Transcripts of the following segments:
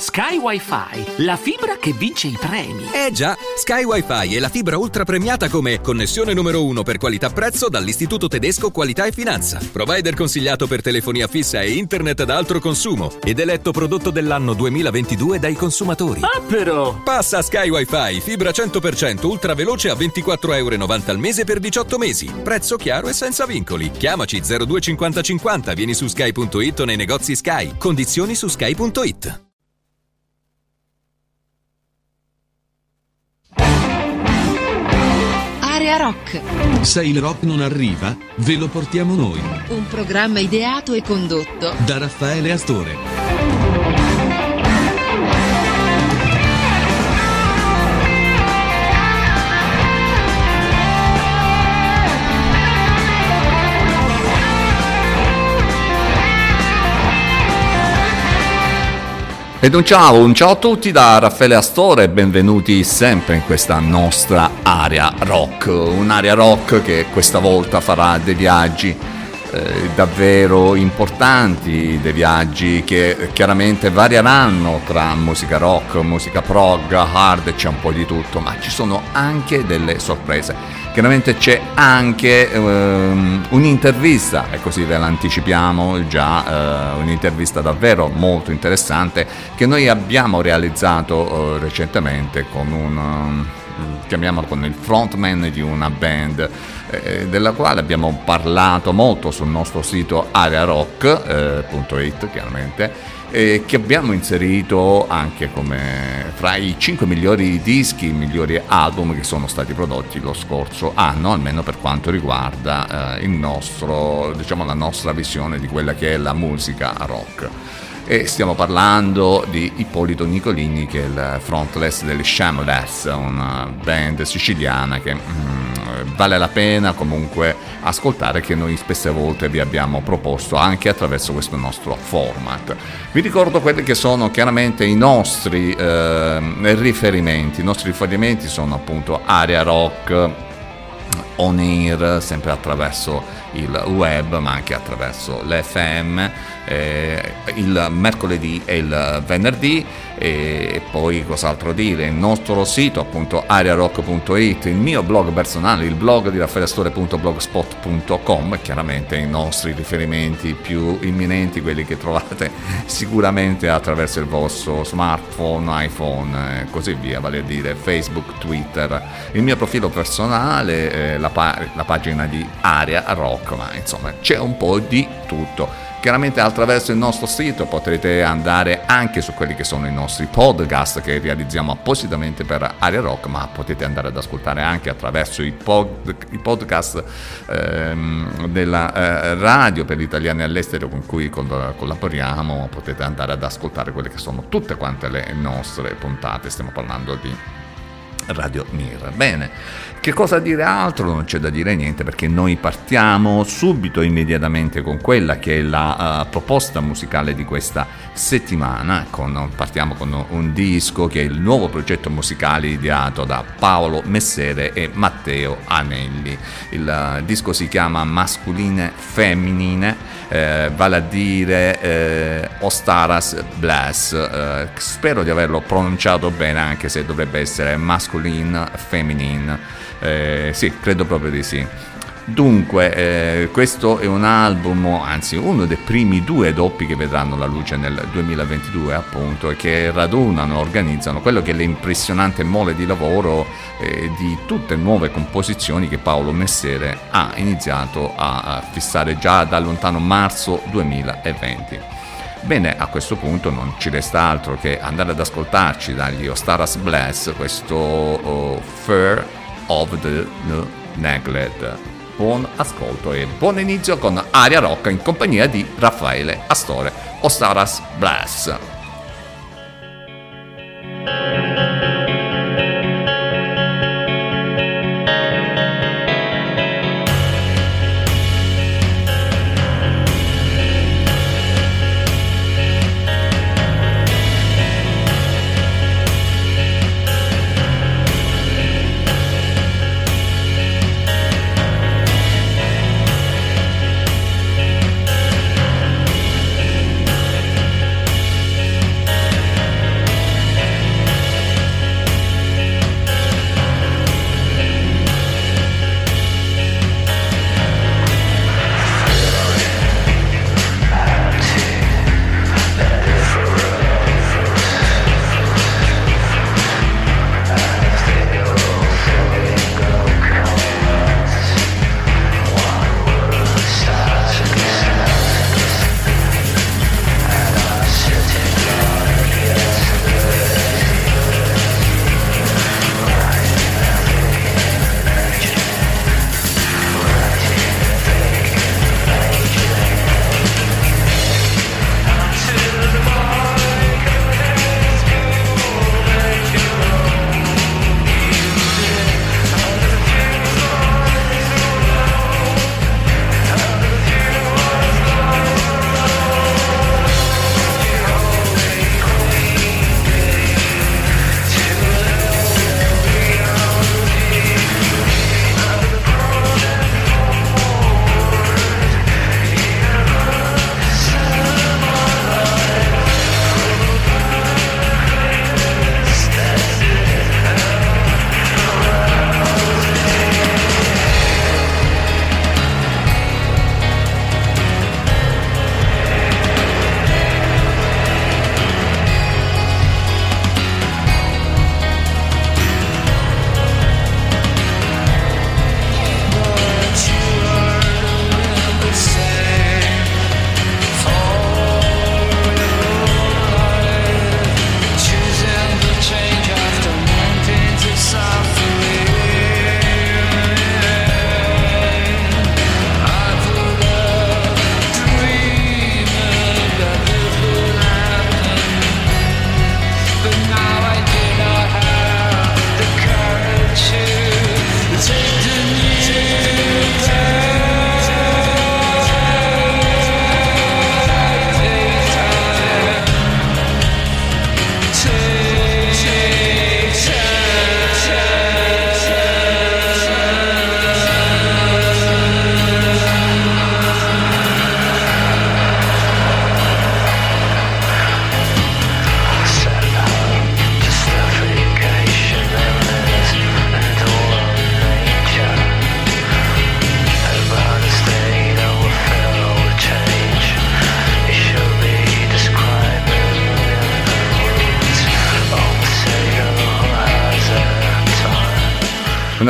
Sky Wi-Fi, la fibra che vince i premi. Eh già, Sky Wi-Fi è la fibra ultra premiata come connessione numero uno per qualità-prezzo dall'Istituto Tedesco Qualità e Finanza. Provider consigliato per telefonia fissa e internet ad alto consumo ed eletto prodotto dell'anno 2022 dai consumatori. Ah però! Passa a Sky Wi-Fi, fibra 100% ultra veloce a 24,90 euro al mese per 18 mesi. Prezzo chiaro e senza vincoli. Chiamaci 025050, vieni su sky.it o nei negozi Sky. Condizioni su sky.it. Area Rock, Se il rock non arriva, ve lo portiamo noi. un programma ideato e condotto Da Raffaele Astore. Ed un ciao, un ciao a tutti da Raffaele Astore e benvenuti sempre in questa nostra area rock, un'area rock che questa volta farà dei viaggi eh, davvero importanti, dei viaggi che chiaramente varieranno tra musica rock, musica prog, hard, c'è un po' di tutto, ma ci sono anche delle sorprese. Chiaramente c'è anche ehm, un'intervista, e così ve l'anticipiamo già, eh, un'intervista davvero molto interessante che noi abbiamo realizzato eh, recentemente con un, um, chiamiamolo con il frontman di una band eh, della quale abbiamo parlato molto sul nostro sito arearock.it chiaramente e che abbiamo inserito anche come fra i 5 migliori dischi, i migliori album che sono stati prodotti lo scorso anno, almeno per quanto riguarda eh, nostro, diciamo, la nostra visione di quella che è la musica rock. E stiamo parlando di Ippolito Nicolini che è il frontless delle Shameless, una band siciliana che mm, vale la pena comunque ascoltare che noi spesse volte vi abbiamo proposto anche attraverso questo nostro format. Vi ricordo quelli che sono chiaramente i nostri eh, riferimenti, i nostri riferimenti sono appunto Area Rock, on air sempre attraverso il web ma anche attraverso l'FM eh, il mercoledì e il venerdì e poi cos'altro dire? Il nostro sito appunto ariarock.it il mio blog personale il blog di raffaellastore.blogspot.com chiaramente i nostri riferimenti più imminenti quelli che trovate sicuramente attraverso il vostro smartphone iPhone e così via vale a dire Facebook Twitter. Il mio profilo personale eh, la, pa- la pagina di Aria Rock ma insomma c'è un po' di tutto Chiaramente attraverso il nostro sito potrete andare anche su quelli che sono i nostri podcast che realizziamo appositamente per Aria Rock, ma potete andare ad ascoltare anche attraverso i, pod- i podcast ehm, della eh, radio per gli italiani all'estero con cui col- collaboriamo, potete andare ad ascoltare quelle che sono tutte quante le nostre puntate, stiamo parlando di Radio Mir. Bene, che cosa dire altro? Non c'è da dire niente perché noi partiamo subito, immediatamente con quella che è la uh, proposta musicale di questa settimana. Con, partiamo con un disco che è il nuovo progetto musicale ideato da Paolo Messere e Matteo Anelli. Il uh, disco si chiama Masculine Femminine, eh, vale a dire eh, Ostaras Bless. Eh, spero di averlo pronunciato bene anche se dovrebbe essere masculine feminine. Eh, sì, credo proprio di sì. Dunque, eh, questo è un album, anzi uno dei primi due doppi che vedranno la luce nel 2022 appunto e che radunano, organizzano quello che è l'impressionante mole di lavoro eh, di tutte nuove composizioni che Paolo Messere ha iniziato a, fissare già da lontano marzo 2020. Bene, a questo punto non ci resta altro che andare ad ascoltarci dagli Ostaras Bless questo oh, Fair of the Negled. Buon ascolto e buon inizio con Aria Rock in compagnia di Raffaele Astore, Ostaras Bless. Thank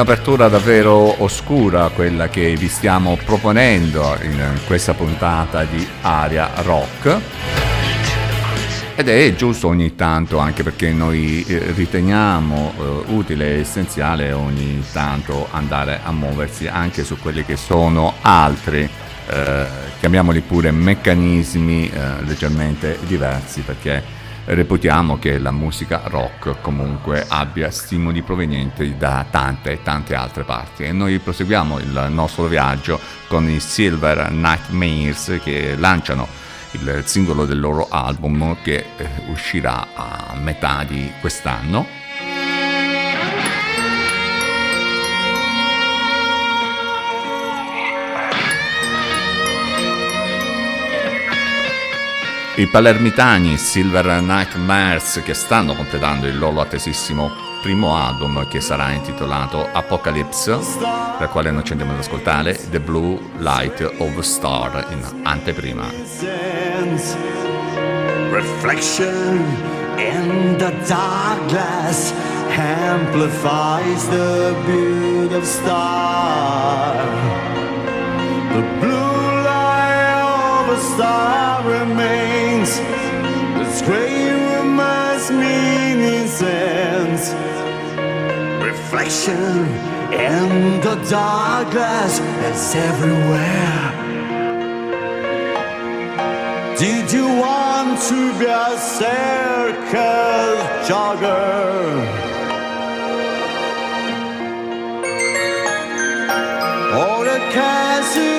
Un'apertura davvero oscura quella che vi stiamo proponendo in questa puntata di Aria Rock. Ed è giusto ogni tanto, anche perché noi eh, riteniamo eh, utile e essenziale ogni tanto andare a muoversi anche su quelli che sono altri, eh, chiamiamoli pure meccanismi eh, leggermente diversi, perché reputiamo che la musica rock comunque abbia stimoli provenienti da tante e tante altre parti. E noi proseguiamo il nostro viaggio con i Silver Nightmares che lanciano il singolo del loro album che eh, uscirà a metà di quest'anno I palermitani Silver Nightmares che stanno completando il loro attesissimo primo album che sarà intitolato Apocalypse, dal quale noi ci andiamo ad ascoltare The Blue Light of Star in anteprima. Reflection in the dark glass amplifies the beauty of star. The blue star remains. This gray in sense. Reflection in the dark glass is everywhere. Did you want to be a circus jogger? Or a casino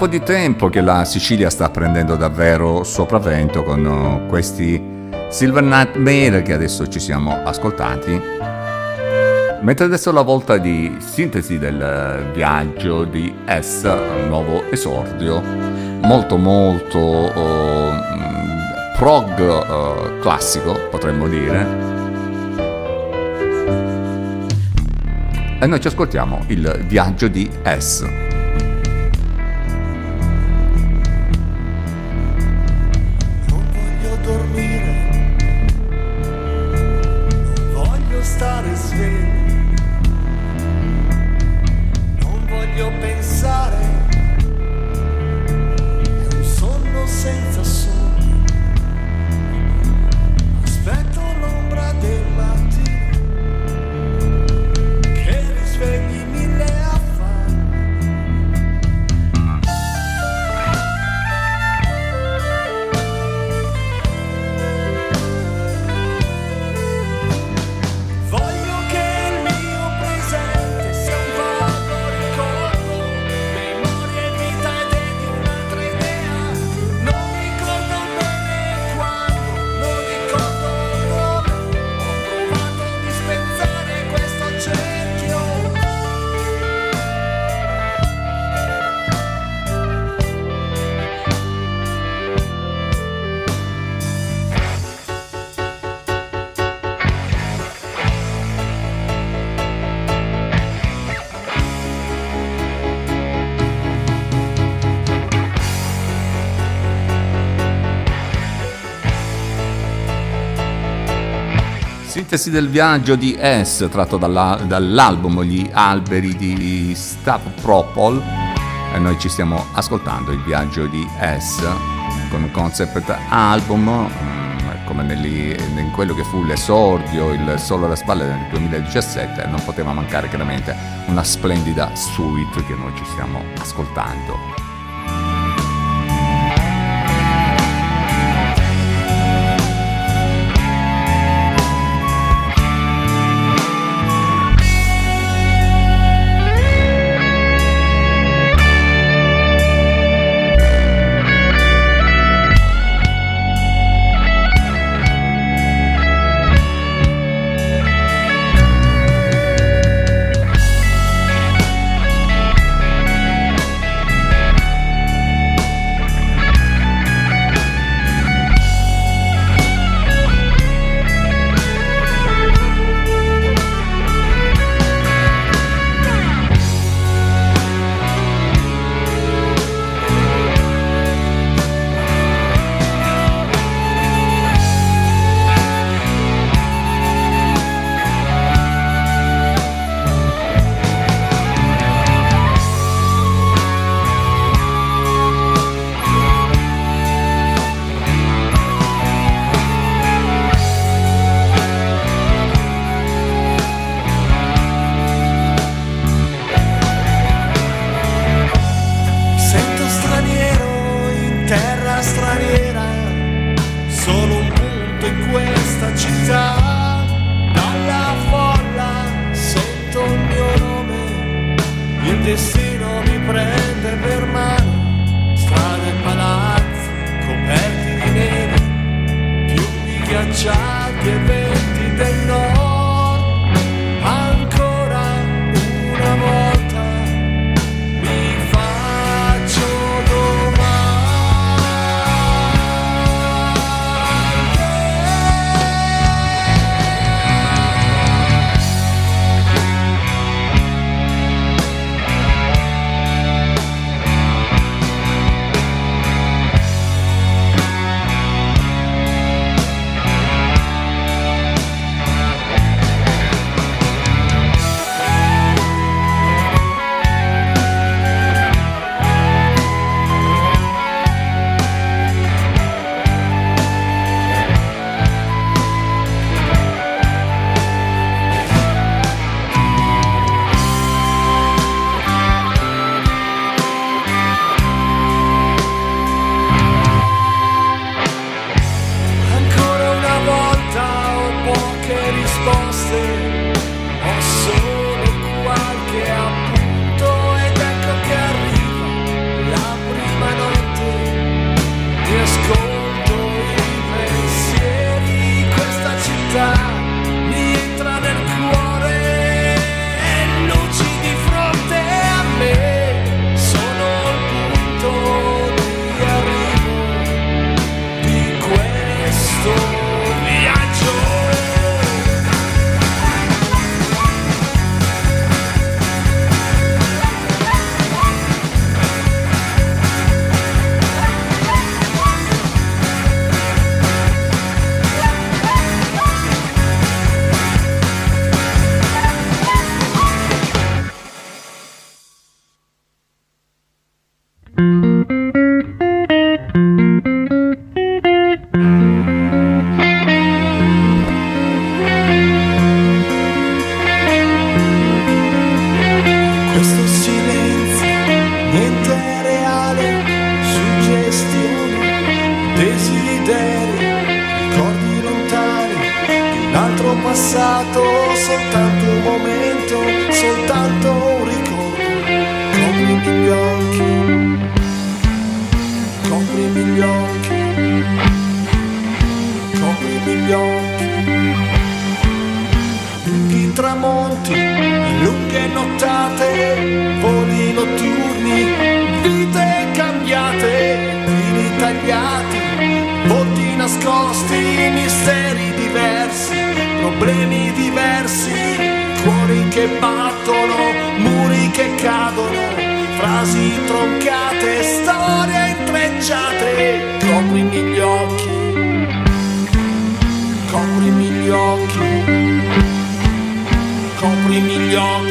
Dopo di tempo che la Sicilia sta prendendo davvero sopravvento con uh, questi Silver Nightmare che adesso ci siamo ascoltati. Mentre adesso è la volta di sintesi del viaggio di S, un nuovo esordio, molto molto uh, prog uh, classico, potremmo dire. E noi ci ascoltiamo il viaggio di S. sintesi del viaggio di S tratto dalla, dall'album Gli alberi di Stavropol. E noi ci stiamo ascoltando il viaggio di S con un concept album mm, come negli, in quello che fu l'esordio, il solo alle spalle nel 2017 non poteva mancare chiaramente una splendida suite che noi ci stiamo ascoltando tramonti, lunghe nottate, voli notturni, vite cambiate, fili tagliati, volti nascosti, misteri diversi, problemi diversi, cuori che battono, muri che cadono, frasi troncate, storie intrecciate, coprimi gli occhi, coprimi gli occhi coprimi gli occhi.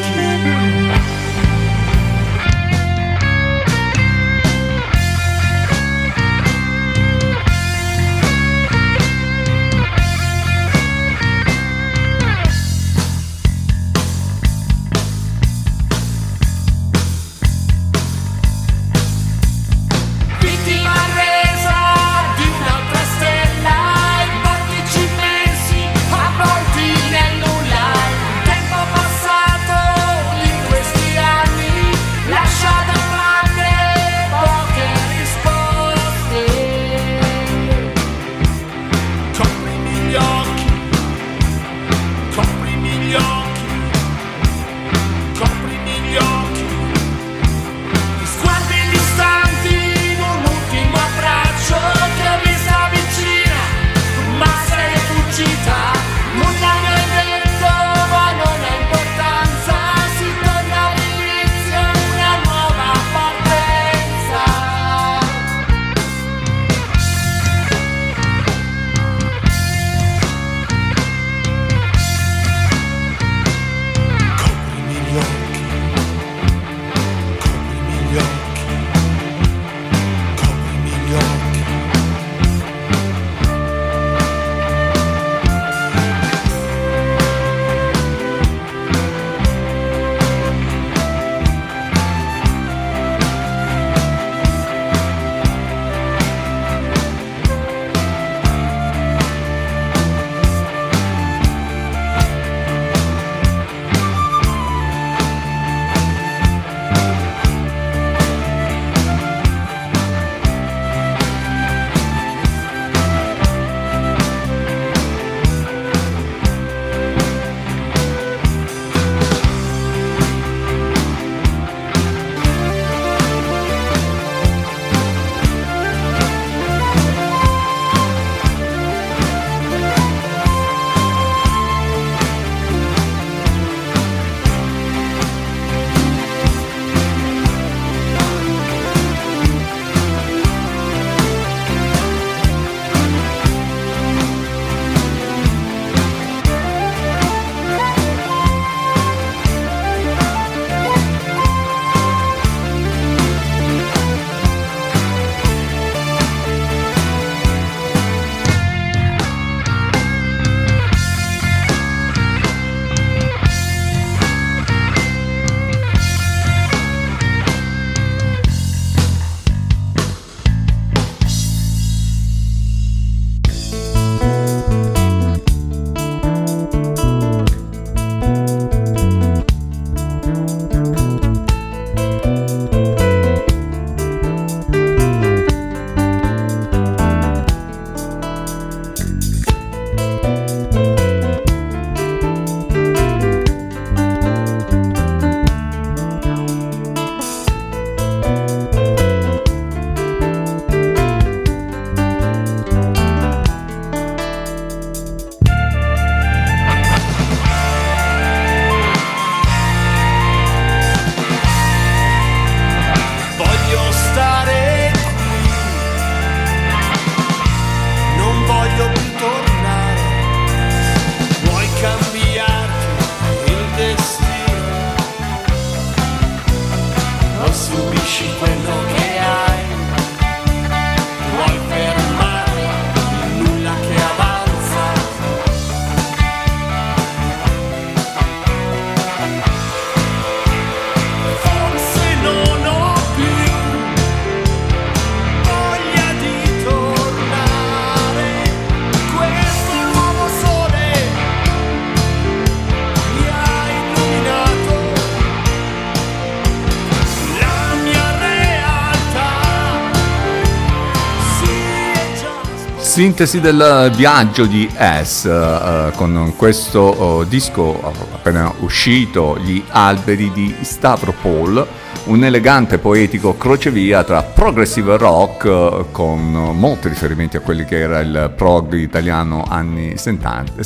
Sintesi del viaggio di S eh, con questo eh, disco appena uscito, Gli alberi di Stavropol un elegante poetico crocevia tra progressive rock eh, con molti riferimenti a quelli che era il prog italiano anni 70,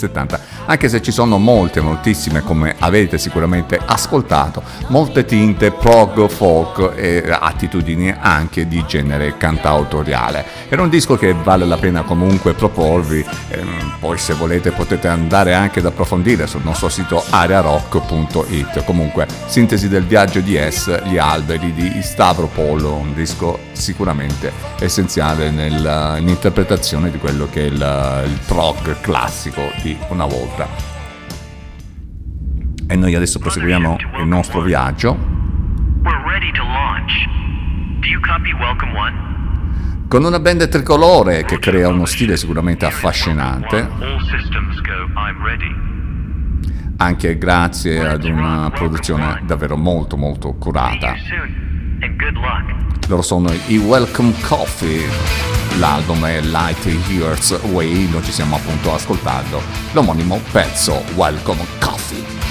anche se ci sono molte, moltissime, come avete sicuramente ascoltato, molte tinte prog, folk e attitudini anche di genere cantautoriale. Era un disco che vale la pena comunque proporvi, ehm, poi se volete potete andare anche ad approfondire sul nostro sito arearock.it. Comunque, sintesi del viaggio di S, gli alberi di Stavropolo, un disco sicuramente essenziale nell'interpretazione di quello che è il, il prog classico di una volta. E noi adesso proseguiamo il nostro viaggio. Con una band tricolore che crea uno stile sicuramente affascinante anche grazie ad una produzione davvero molto molto curata. Loro sono i Welcome Coffee, l'album è Light Years Away, noi ci stiamo appunto ascoltando l'omonimo pezzo Welcome Coffee.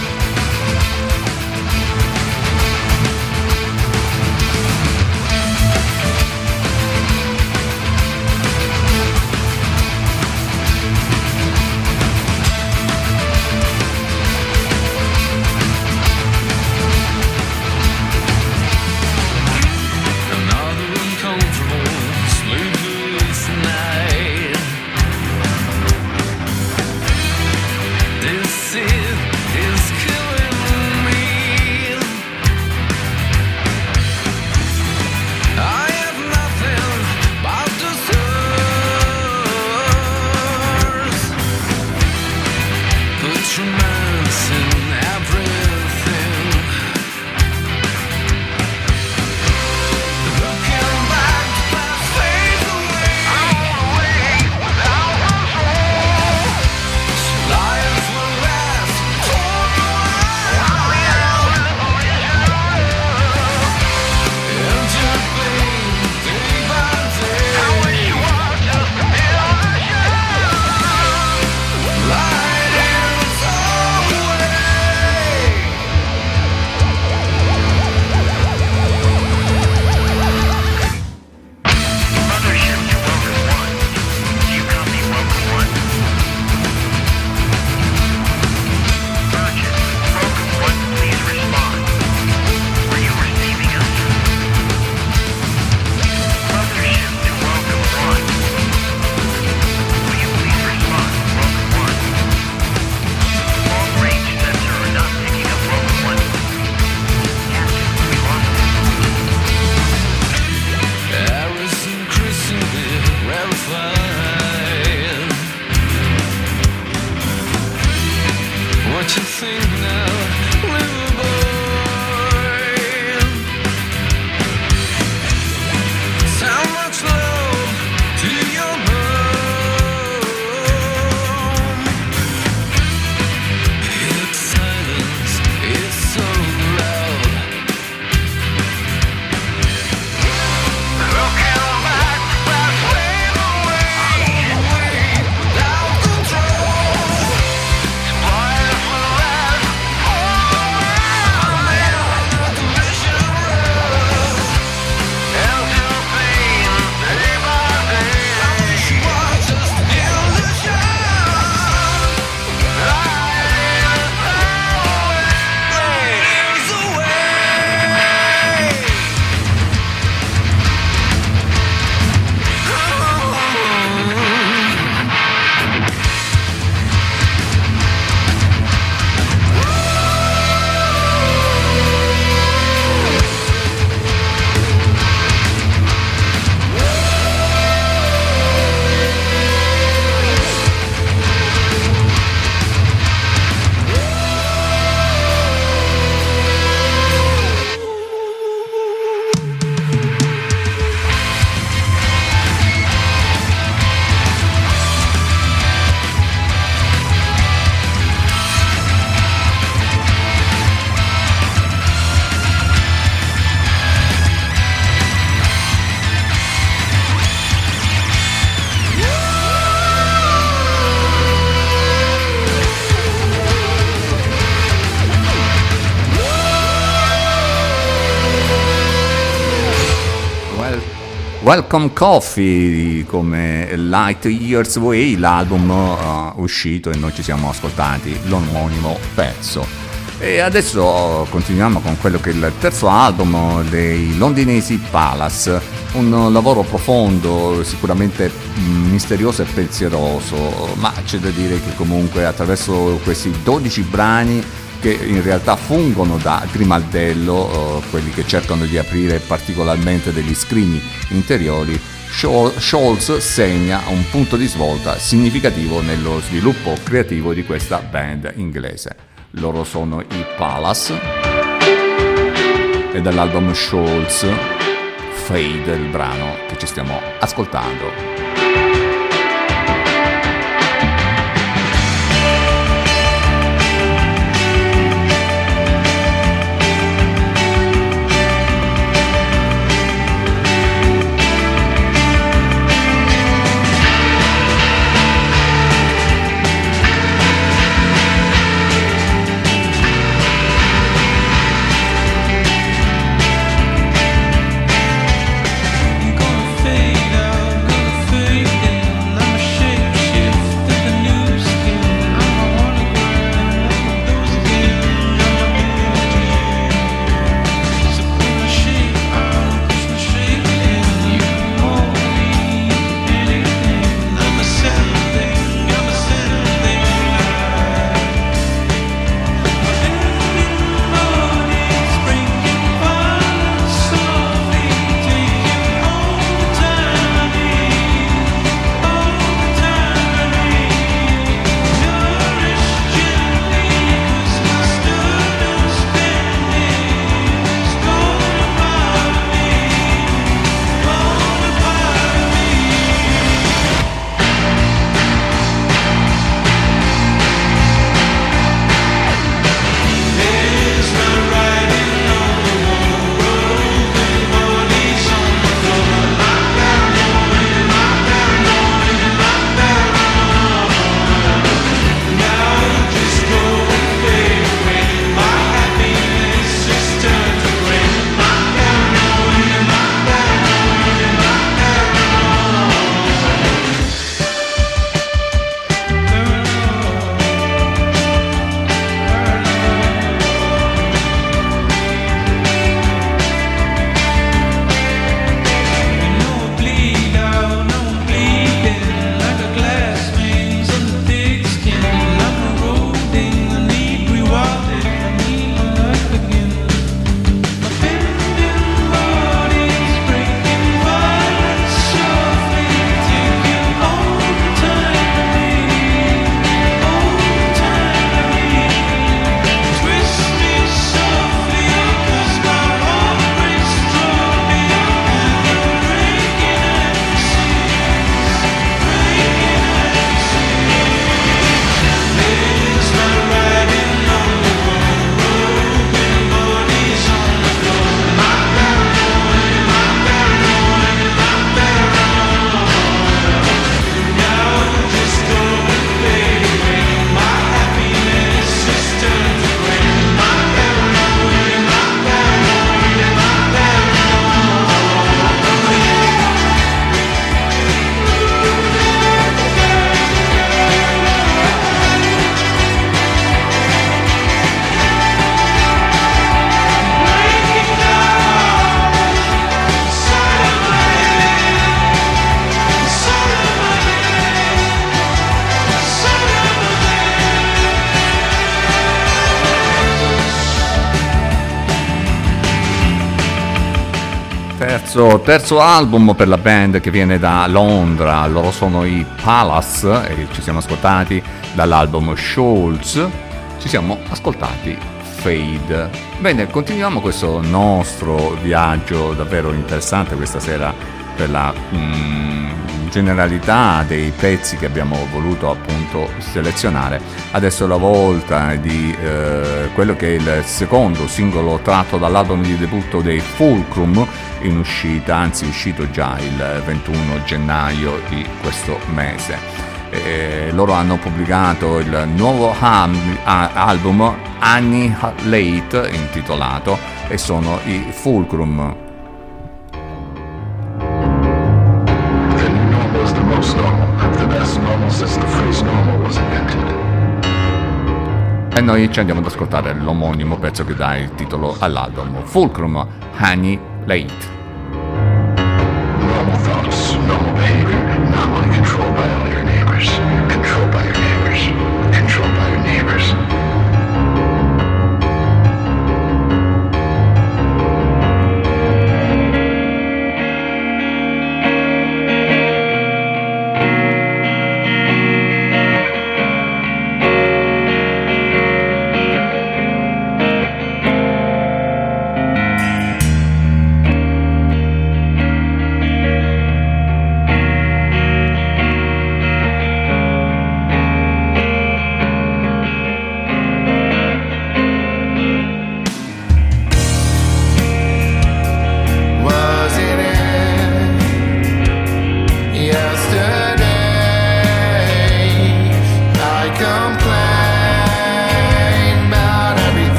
Welcome Coffee come Light Years Away, l'album uh, uscito e noi ci siamo ascoltati l'omonimo pezzo. E adesso continuiamo con quello che è il terzo album dei londinesi Palace, un lavoro profondo, sicuramente misterioso e pensieroso, ma c'è da dire che comunque attraverso questi 12 brani che in realtà fungono da grimaldello, eh, quelli che cercano di aprire particolarmente degli scrigni interiori, Scholz segna un punto di svolta significativo nello sviluppo creativo di questa band inglese. Loro sono i Palace e dall'album Scholz Fade il brano che ci stiamo ascoltando. Terzo, album per la band che viene da Londra, loro sono i Palace e ci siamo ascoltati dall'album Scholz, ci siamo ascoltati Fade. Bene, continuiamo questo nostro viaggio davvero interessante questa sera per la mm, generalità dei pezzi che abbiamo voluto appunto selezionare. Adesso è la volta di eh, quello che è il secondo singolo tratto dall'album di debutto dei Fulcrum in uscita, anzi è uscito già il 21 gennaio di questo mese. E loro hanno pubblicato il nuovo album Annie Late intitolato e sono i Fulcrum. E noi ci andiamo ad ascoltare l'omonimo pezzo che dà il titolo all'album, Fulcrum Honey Late.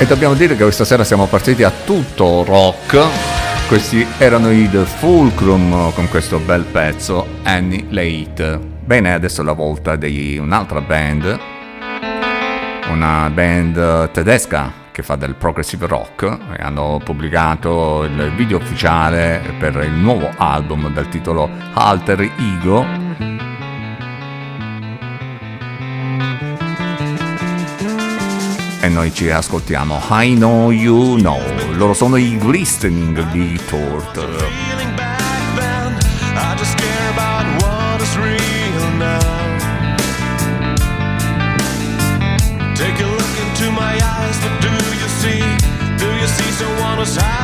E dobbiamo dire che questa sera siamo partiti a tutto rock. Questi erano i The Fulcrum con questo bel pezzo, Annie Late. Bene, adesso è la volta di un'altra band, una band tedesca che fa del progressive rock e hanno pubblicato il video ufficiale per il nuovo album dal titolo Alter Ego e noi ci ascoltiamo I Know You Know. Loro sono i Glistening di Take a look into my eyes, but do you see? Do you see someone who's high?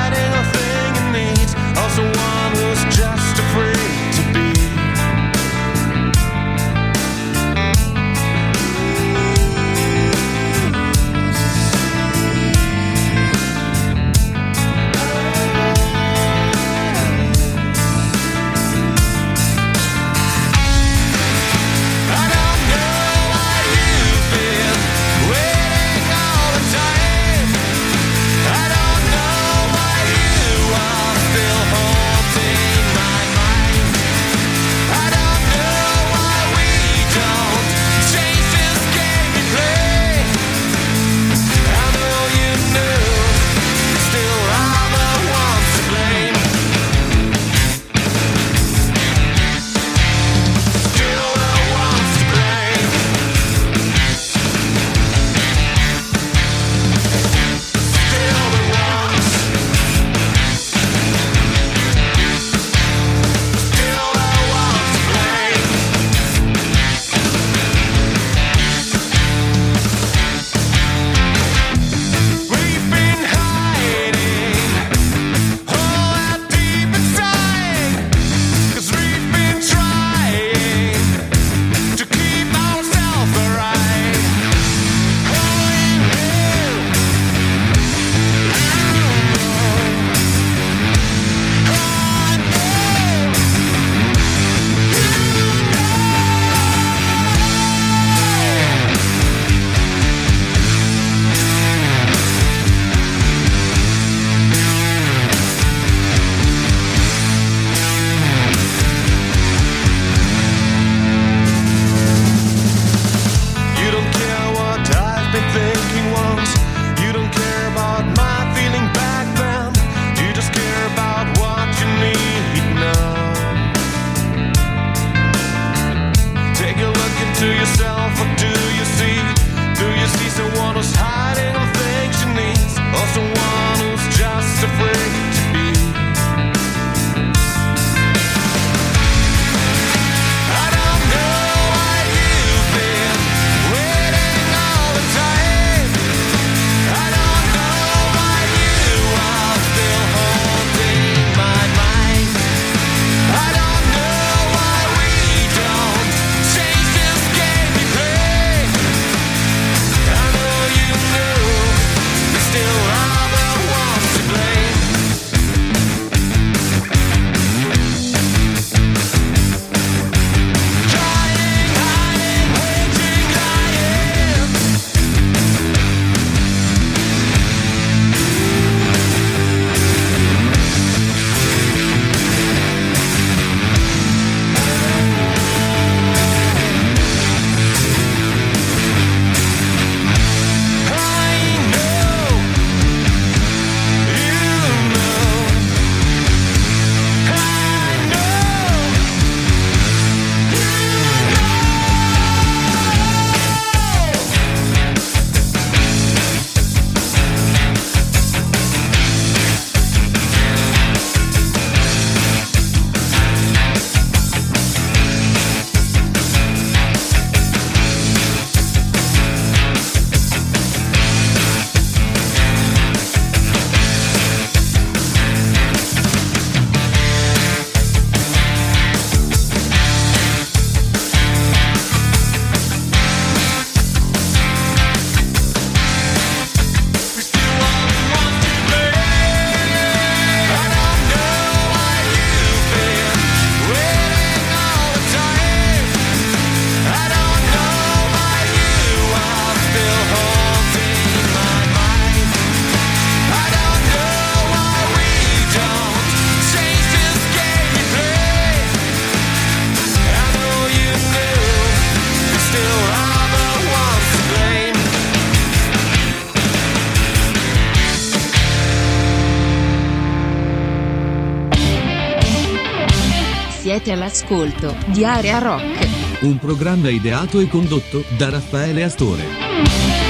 all'ascolto di Area Rock. Un programma ideato e condotto da Raffaele Astore.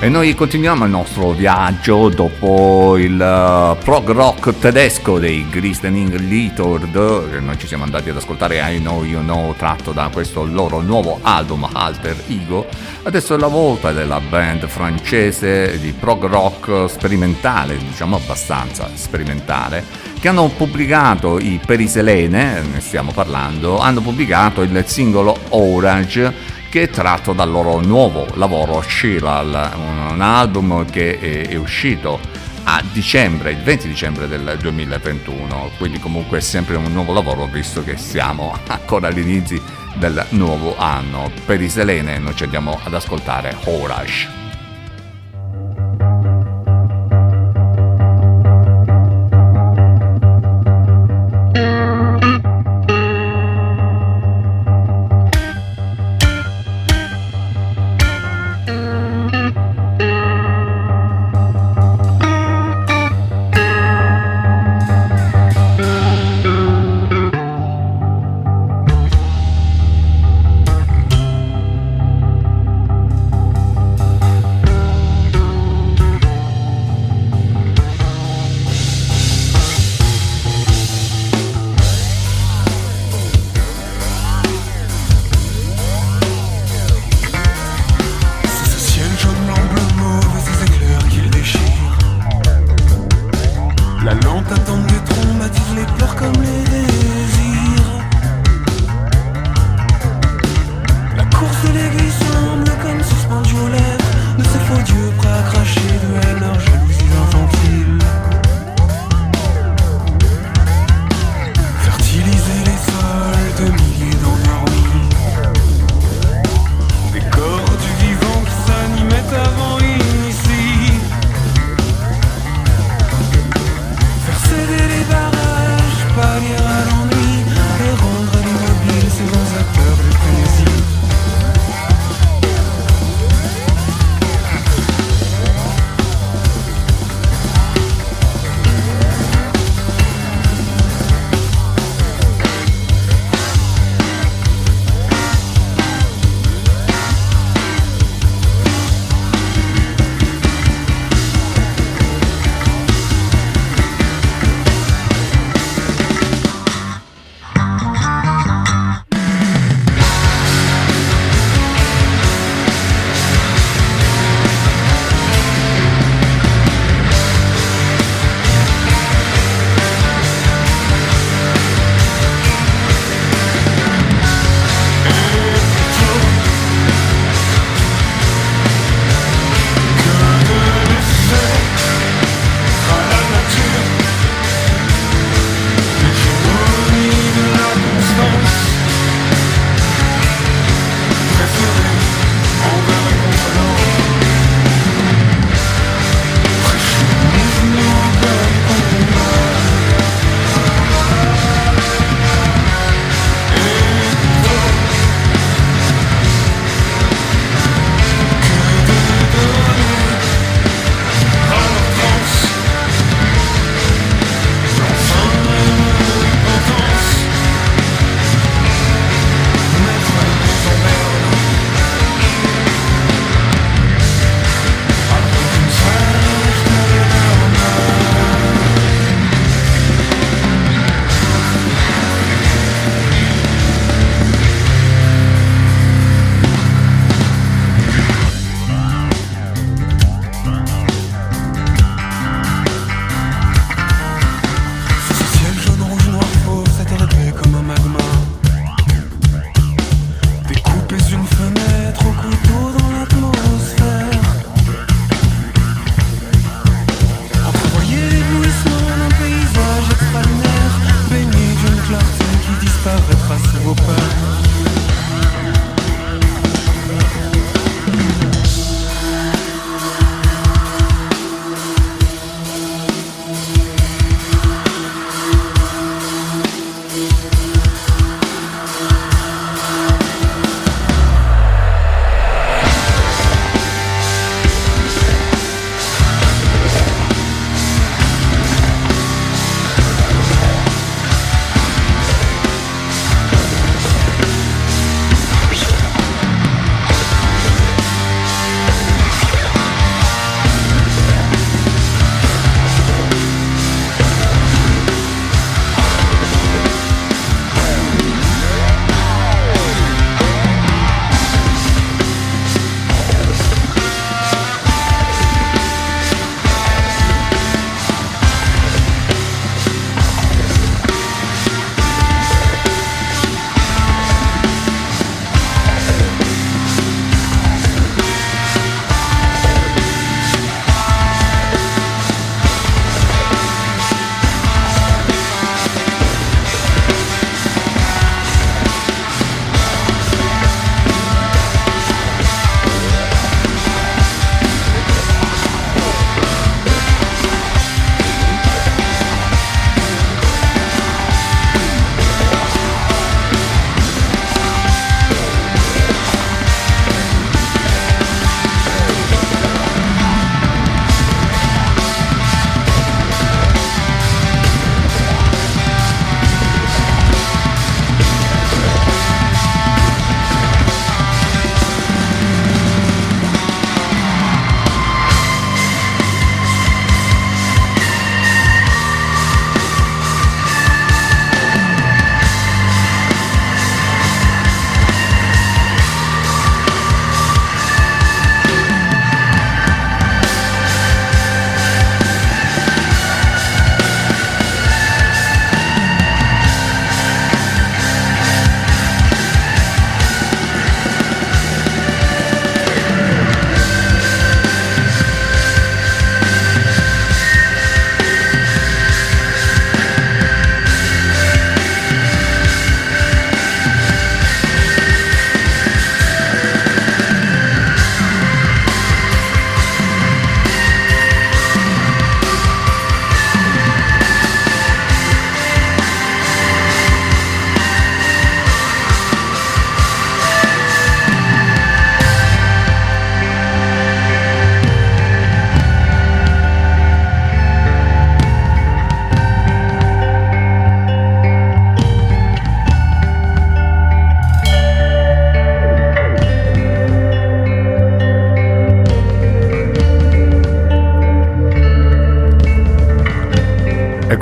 E noi continuiamo il nostro viaggio dopo il eh, prog rock tedesco dei Glistening Littered, che noi ci siamo andati ad ascoltare I Know You Know, tratto da questo loro nuovo album Alter Ego. Adesso è la volta della band francese di prog rock sperimentale, diciamo abbastanza sperimentale, che hanno pubblicato i Periselene, ne stiamo parlando, hanno pubblicato il singolo Orange che è tratto dal loro nuovo lavoro Shilal, un, album che è, è uscito a dicembre, il 20 dicembre del 2021, quindi comunque è sempre un nuovo lavoro visto che siamo ancora agli inizi del nuovo anno. Per i Selene noi ci andiamo ad ascoltare Horash.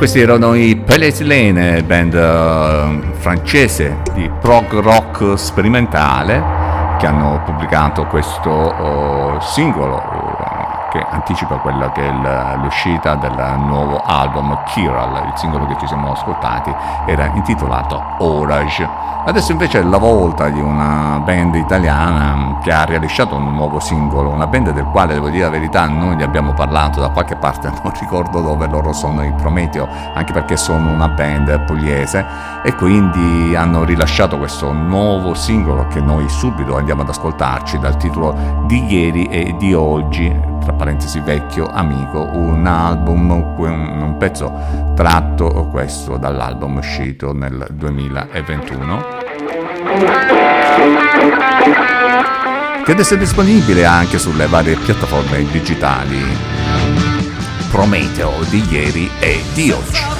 Questi erano i Pellet Lane, band eh, francese di prog rock sperimentale che hanno pubblicato questo oh, singolo che anticipa quella che è l'uscita del nuovo album Kiral, il singolo che ci siamo ascoltati era intitolato Orage. Adesso invece è la volta di una band italiana che ha rilasciato un nuovo singolo, una band del quale devo dire la verità noi ne abbiamo parlato da qualche parte, non ricordo dove loro sono i Prometeo, anche perché sono una band pugliese e quindi hanno rilasciato questo nuovo singolo che noi subito andiamo ad ascoltarci dal titolo di ieri e di oggi, tra parentesi vecchio amico, un album, un pezzo tratto questo dall'album uscito nel 2021 che adesso è disponibile anche sulle varie piattaforme digitali. Prometeo di ieri e di oggi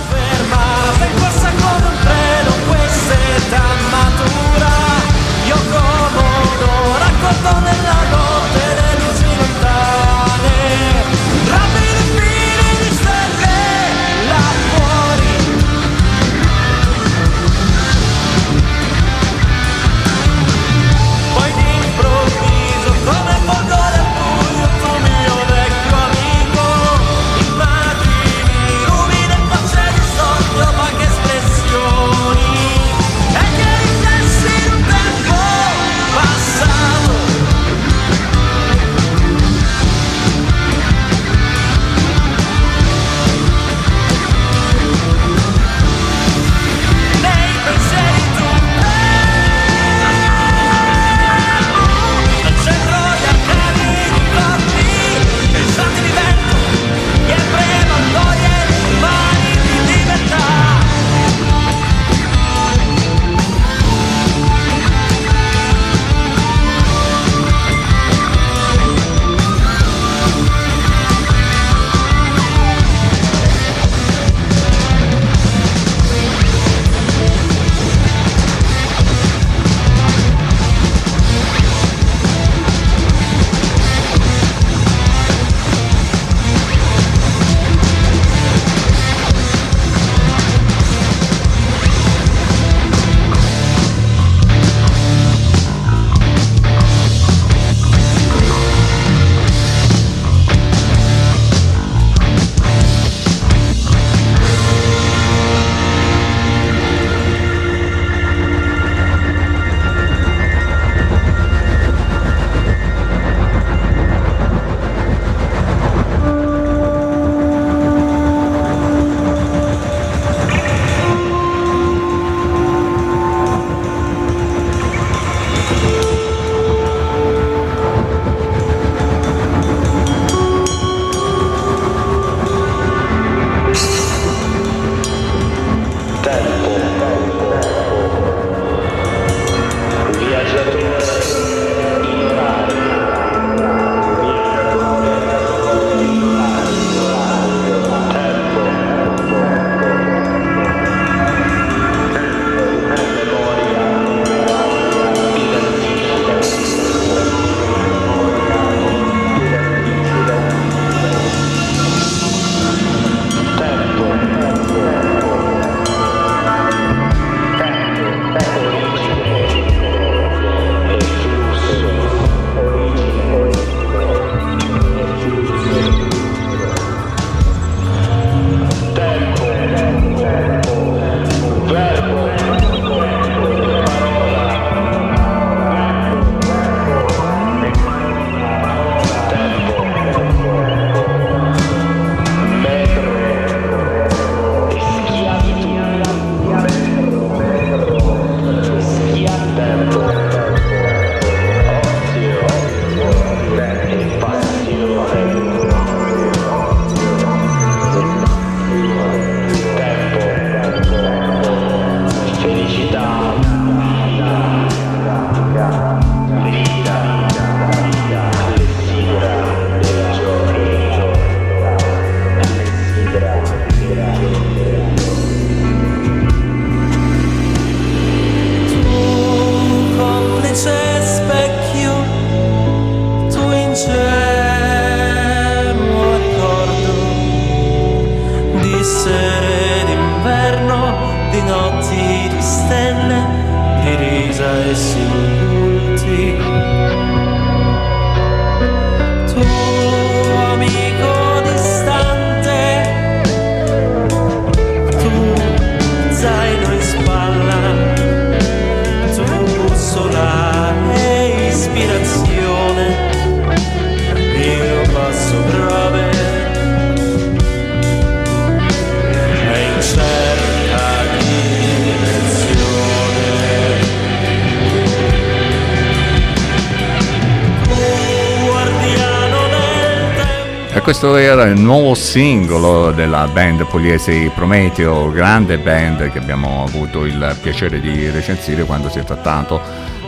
questo era il nuovo singolo della band pugliese Prometeo, grande band che abbiamo avuto il piacere di recensire quando si è trattato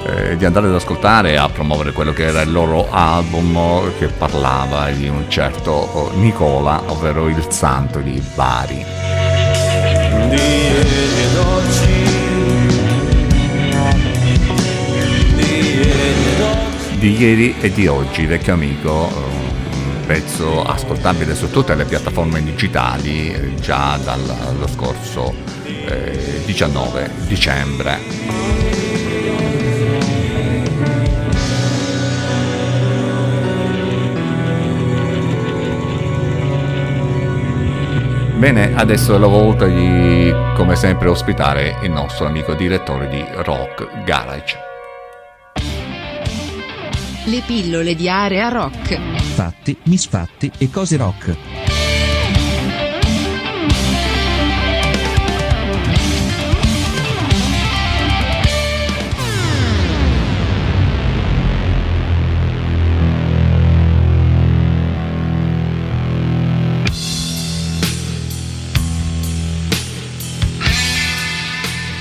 eh, di andare ad ascoltare e a promuovere quello che era il loro album che parlava di un certo oh, Nicola, ovvero il santo di Bari. di ieri e di oggi, vecchio amico, pezzo ascoltabile su tutte le piattaforme digitali eh, già dallo scorso eh, 19 dicembre. Bene, adesso è la volta di, come sempre, ospitare il nostro amico direttore di Rock Garage. Le pillole di area rock. Fatti, misfatti e cose rock.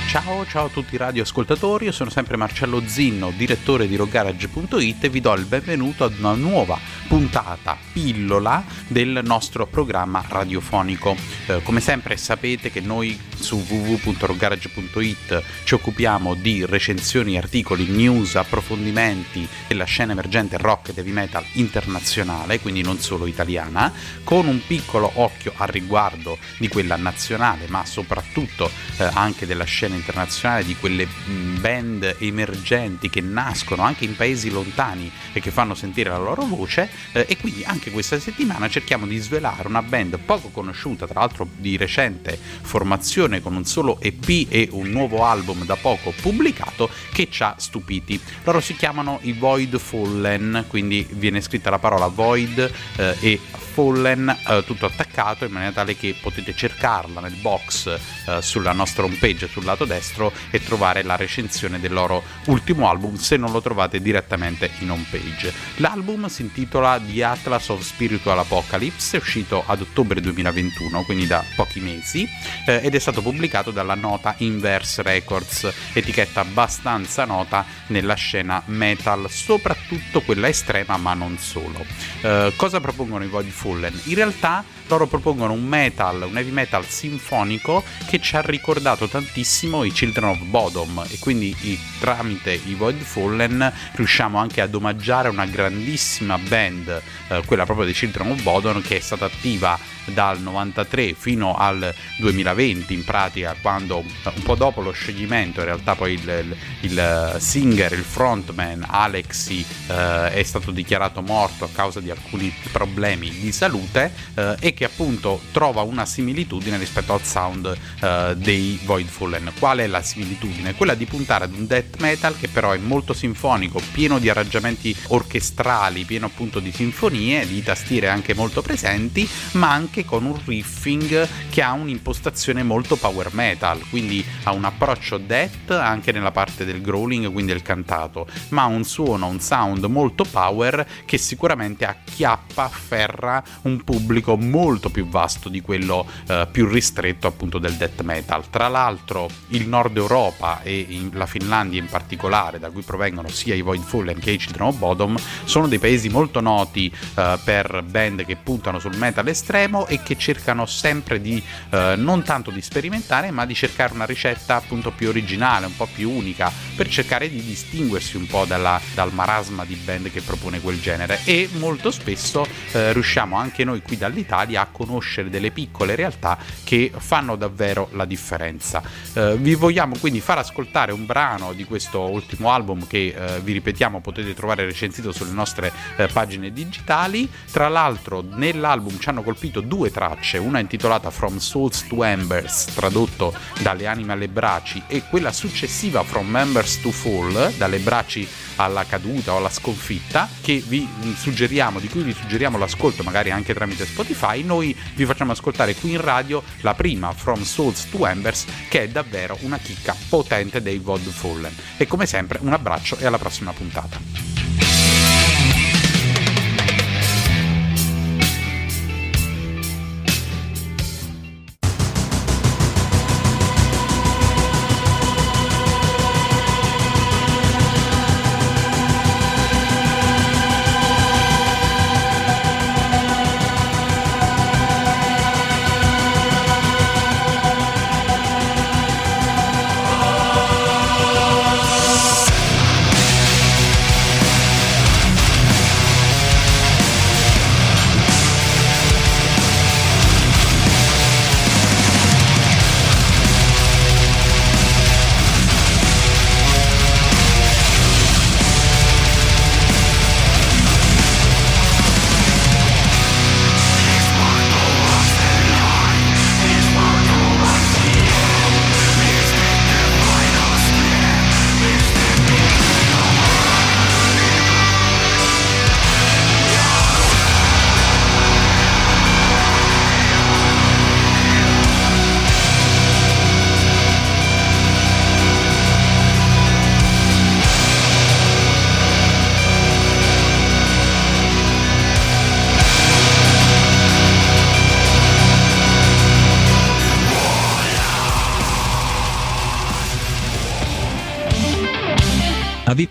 Ciao, ciao a tutti i radioascoltatori, io sono sempre Marcello Zinno, direttore di rockgarage.it e vi do il benvenuto ad una nuova puntata pillola del nostro programma radiofonico. Eh, come sempre sapete che noi su www.rockgarage.it ci occupiamo di recensioni, articoli, news, approfondimenti della scena emergente rock e heavy metal internazionale, quindi non solo italiana, con un piccolo occhio al riguardo di quella nazionale, ma soprattutto eh, anche della scena internazionale, di quelle mh, band emergenti che nascono anche in paesi lontani e che fanno sentire la loro voce. eh, e quindi anche questa settimana cerchiamo di svelare una band poco conosciuta, tra l'altro di recente formazione con un solo EP e un nuovo album da poco pubblicato che ci ha stupiti. Loro si chiamano i Void Fallen, quindi viene scritta la parola Void eh, e Fallen eh, tutto attaccato in maniera tale che potete cercarla nel box eh, sulla nostra homepage sul lato destro e trovare la recensione del loro ultimo album se non lo trovate direttamente in homepage. L'album si intitola The Atlas of Spiritual Apocalypse, è uscito ad ottobre 2021, quindi da pochi mesi, eh, ed è stato pubblicato dalla nota Inverse Records, etichetta abbastanza nota nella scena metal, soprattutto quella estrema ma non solo. Eh, cosa propongono i Void Fallen? In realtà loro propongono un metal, un heavy metal sinfonico che ci ha ricordato tantissimo i Children of Bodom. E quindi i- tramite i Void Fallen riusciamo anche ad omaggiare una grandissima band, eh, quella proprio dei Children of Bodom che è stata attiva dal 93 fino al 2020 in pratica quando eh, un po' dopo lo scioglimento in realtà poi il, il- il singer, il frontman Alexi eh, è stato dichiarato morto a causa di alcuni problemi di salute eh, e che appunto trova una similitudine rispetto al sound eh, dei Void Fallen. Qual è la similitudine? Quella di puntare ad un death metal che però è molto sinfonico, pieno di arrangiamenti orchestrali, pieno appunto di sinfonie, di tastiere anche molto presenti, ma anche con un riffing che ha un'impostazione molto power metal, quindi ha un approccio death anche nella parte del growling, quindi del cantato, ma ha un suono, un sound molto power che sicuramente acchiappa, afferra un pubblico molto più vasto di quello eh, più ristretto appunto del death metal. Tra l'altro il nord Europa e la Finlandia in particolare, da cui provengono sia i Void Fallen che i Children of Bodom, sono dei paesi molto noti eh, per band che puntano sul metal estremo e che cercano sempre di eh, non tanto di sperimentare, ma di cercare una ricetta appunto più originale, un po' più unica, per cercare di distinguersi un po' dalla- dal marasma di band che propone quel genere. E molto spesso eh, riusciamo anche noi qui dall'Italia a conoscere delle piccole realtà che fanno davvero la differenza. Eh, vi vogliamo quindi far ascoltare un brano di questo ultimo album che eh, vi ripetiamo potete trovare recensito sulle nostre eh, pagine digitali. Tra l'altro nell'album ci hanno colpito due tracce, una intitolata From Souls to Embers, tradotto dalle anime alle braci, e quella successiva From Embers to Fall, dalle braci alla caduta o alla sconfitta, che vi suggeriamo, di cui vi suggeriamo l'ascolto magari anche tramite Spotify. Noi vi facciamo ascoltare qui in radio la prima From Souls to Embers, che è davvero una chicca potente dei Vod Fallen. E come sempre un abbraccio e alla prossima puntata.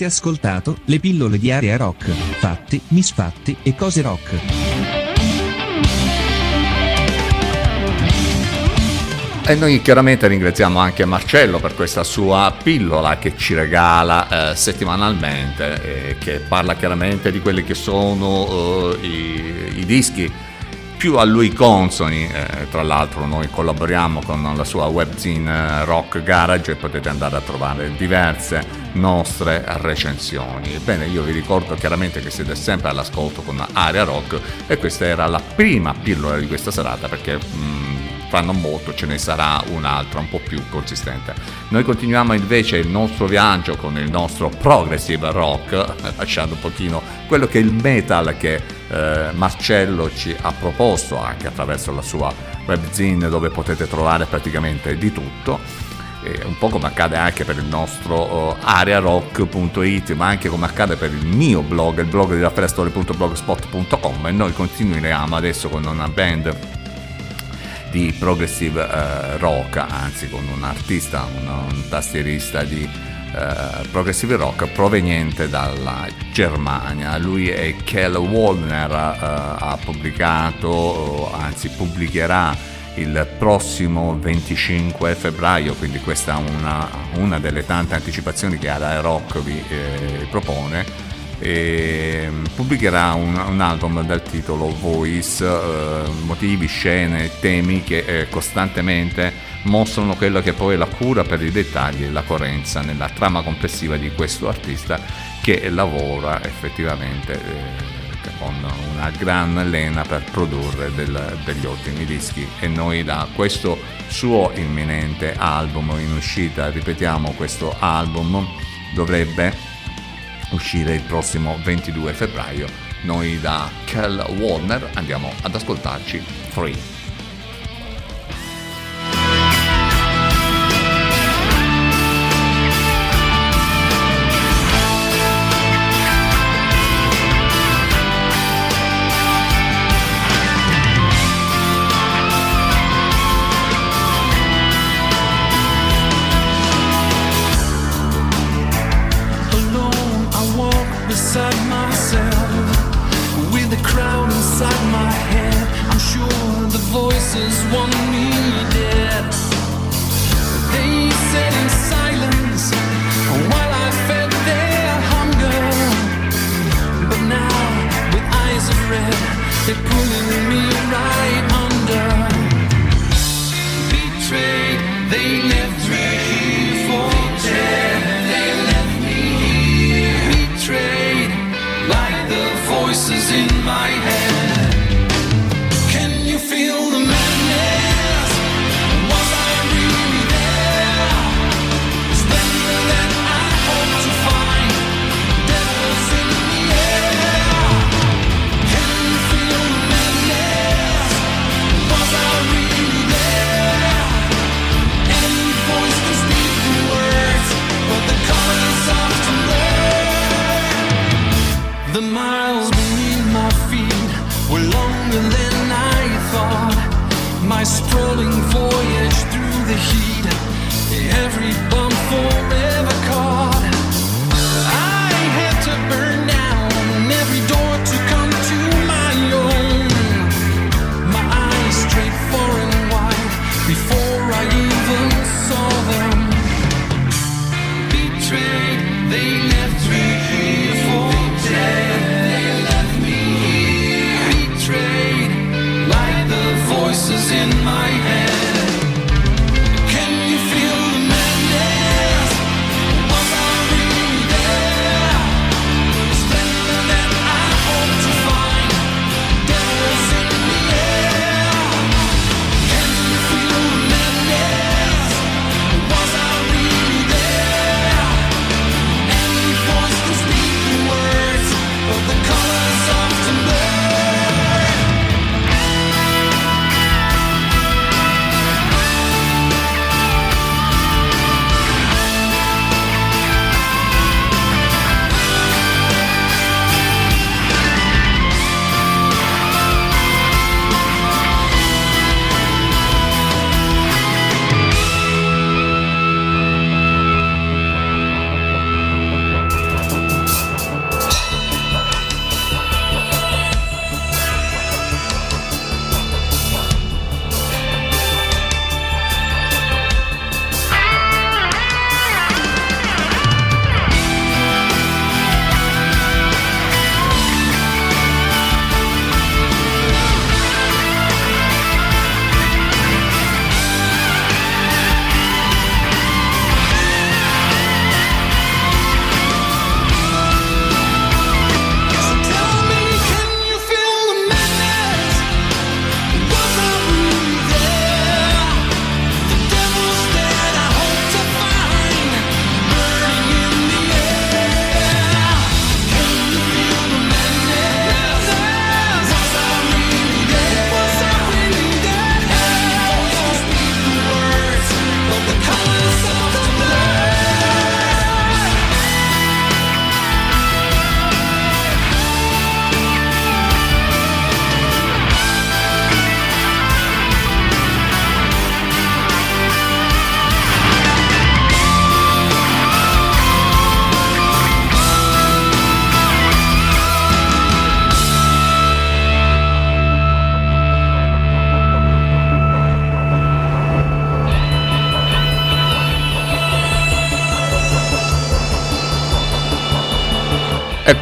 Ascoltato le pillole di area rock, fatti, misfatti e cose rock. E noi chiaramente ringraziamo anche Marcello per questa sua pillola che ci regala eh, settimanalmente, eh, che parla chiaramente di quelli che sono eh, i, i dischi più a lui consoni, eh, tra l'altro noi collaboriamo con la sua webzine eh, Rock Garage e potete andare a trovare diverse nostre recensioni. Ebbene, io vi ricordo chiaramente che siete sempre all'ascolto con Area Rock e questa era la prima pillola di questa serata perché mm, fra non molto ce ne sarà un'altra un po' più consistente. Noi continuiamo invece il nostro viaggio con il nostro progressive rock, lasciando un pochino quello che è il metal che eh, Marcello ci ha proposto anche attraverso la sua webzine dove potete trovare praticamente di tutto. E un po' come accade anche per il nostro uh, arearock.it, ma anche come accade per il mio blog, il blog di raffaellastori.blogspot.com e noi continueremo adesso con una band di progressive eh, rock, anzi con un artista, un, un tastierista di eh, progressive rock proveniente dalla Germania. Lui è Kel Wallner, eh, ha pubblicato, anzi pubblicherà il prossimo 25 febbraio, quindi questa è una, una delle tante anticipazioni che Ada Rock vi eh, propone e pubblicherà un, un album dal titolo Voice, eh, motivi, scene, temi che eh, costantemente mostrano quello che poi è la cura per i dettagli e la coerenza nella trama complessiva di questo artista che lavora effettivamente eh, con una gran lena per produrre del- degli ottimi dischi e noi da questo suo imminente album in uscita, ripetiamo questo album dovrebbe uscire il prossimo 22 febbraio. Noi da Kel Warner andiamo ad ascoltarci Free.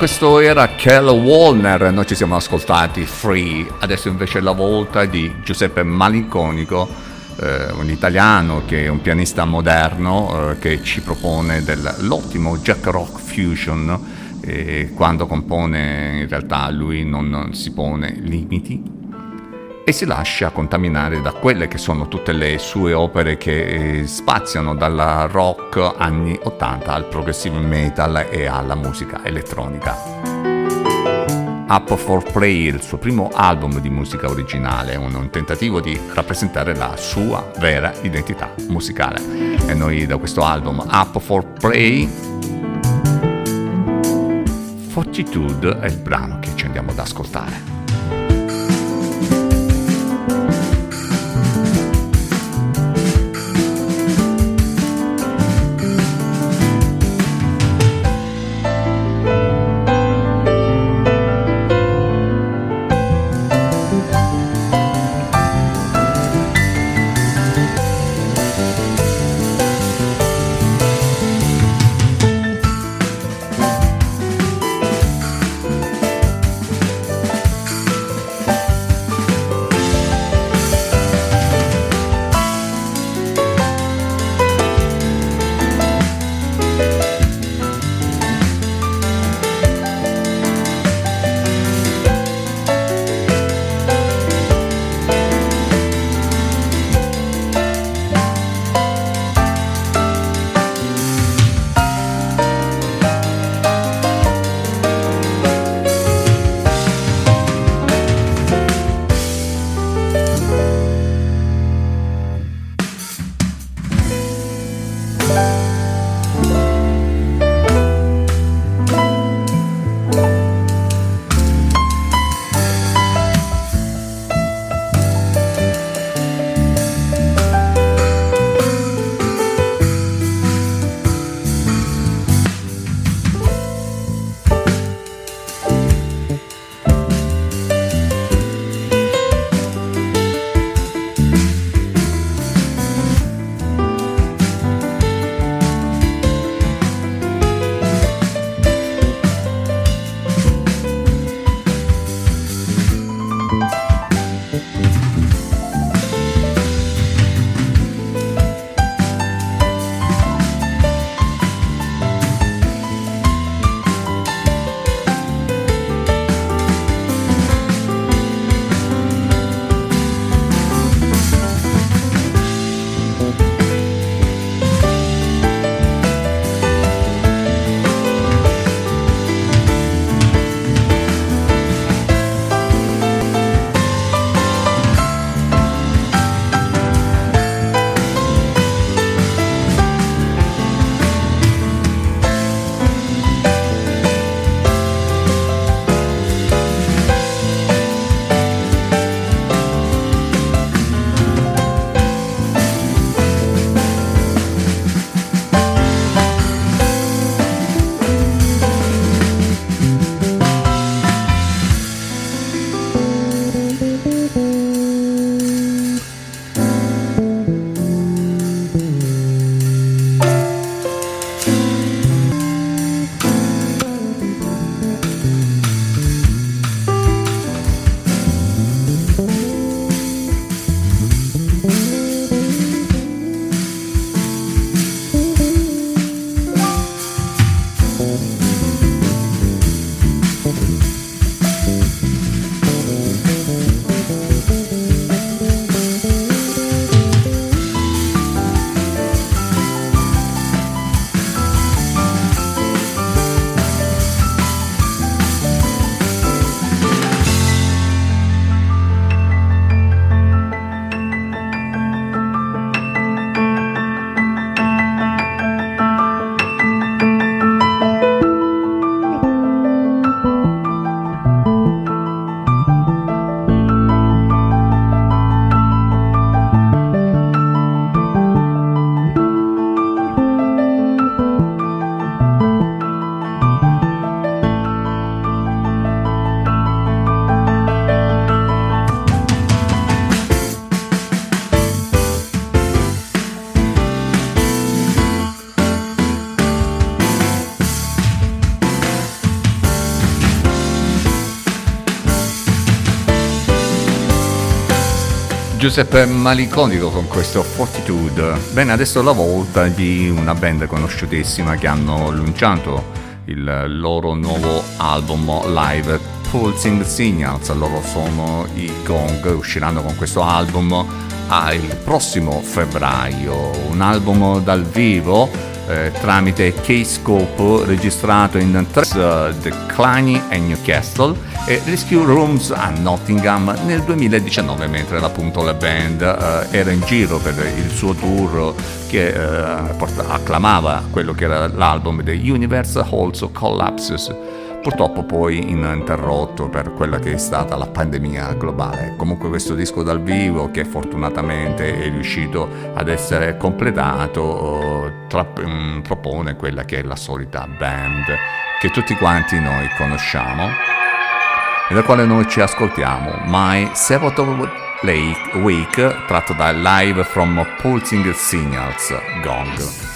Questo era Kel Wallner, noi ci siamo ascoltati Free, adesso invece è la volta di Giuseppe Malinconico, eh, un italiano che è un pianista moderno eh, che ci propone dell'ottimo Jack Rock Fusion. E quando compone in realtà lui non, non si pone limiti e si lascia contaminare da quelle che sono tutte le sue opere che eh, spaziano dal rock anni 80 al progressive metal e alla musica elettronica. Up for Play, il suo primo album di musica originale, un, un tentativo di rappresentare la sua vera identità musicale. E noi da questo album Up for Play Fortitude è il brano che ci andiamo ad ascoltare. Giuseppe Maliconico con questo Fortitude. Bene, adesso la volta di una band conosciutissima che hanno lanciato il loro nuovo album live Pulsing Signals. Loro sono i Gong, usciranno con questo album ah, il prossimo febbraio. Un album dal vivo eh, tramite K-Scope registrato in uh, The Cluny e Newcastle e Rescue Rooms a Nottingham nel 2019 mentre appunto la band eh, era in giro per il suo tour che eh, acclamava quello che era l'album The Universe Also Collapses purtroppo poi interrotto per quella che è stata la pandemia globale. Comunque questo disco dal vivo che fortunatamente è riuscito ad essere completato eh, tra- mm, propone quella che è la solita band che tutti quanti noi conosciamo e dal quale noi ci ascoltiamo My Seventh Lake Week tratto da Live from Pulsing Signals Gong.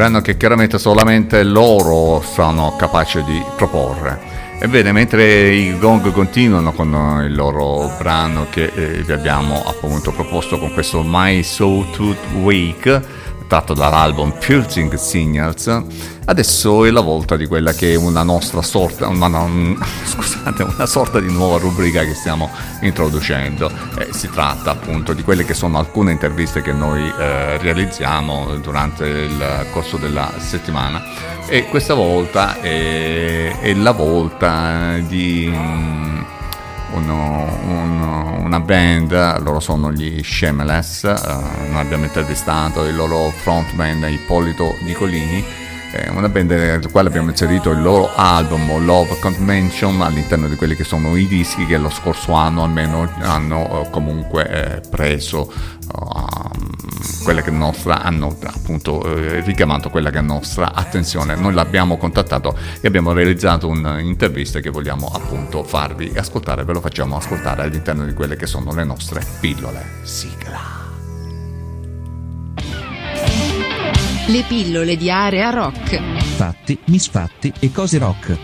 Brano che chiaramente solamente loro sono capaci di proporre. Ebbene, mentre i Gong continuano con il loro brano che eh, vi abbiamo appunto proposto con questo My Soul Tooth Week, tratto dall'album Piercing Signals, adesso è la volta di quella che è una nostra sorta, una, un- scusate, una sorta di nuova rubrica che stiamo introducendo. Eh, si tratta appunto di quelle che sono alcune interviste che noi eh, realizziamo durante il corso della settimana e questa volta è, è la volta di mm, uno- uno- una band, loro sono gli Shameless, eh, noi abbiamo intervistato il loro frontman Ippolito Nicolini, è una band nel quale abbiamo inserito il loro album Love Convention all'interno di quelli che sono i dischi che lo scorso anno almeno hanno eh, comunque eh, preso quella che nostra hanno appunto eh, richiamato quella che è nostra attenzione. Noi l'abbiamo contattato e abbiamo realizzato un'intervista che vogliamo appunto farvi ascoltare. Ve lo facciamo ascoltare all'interno di quelle che sono le nostre pillole sigla Le pillole di area rock. Fatti, misfatti e cose rock.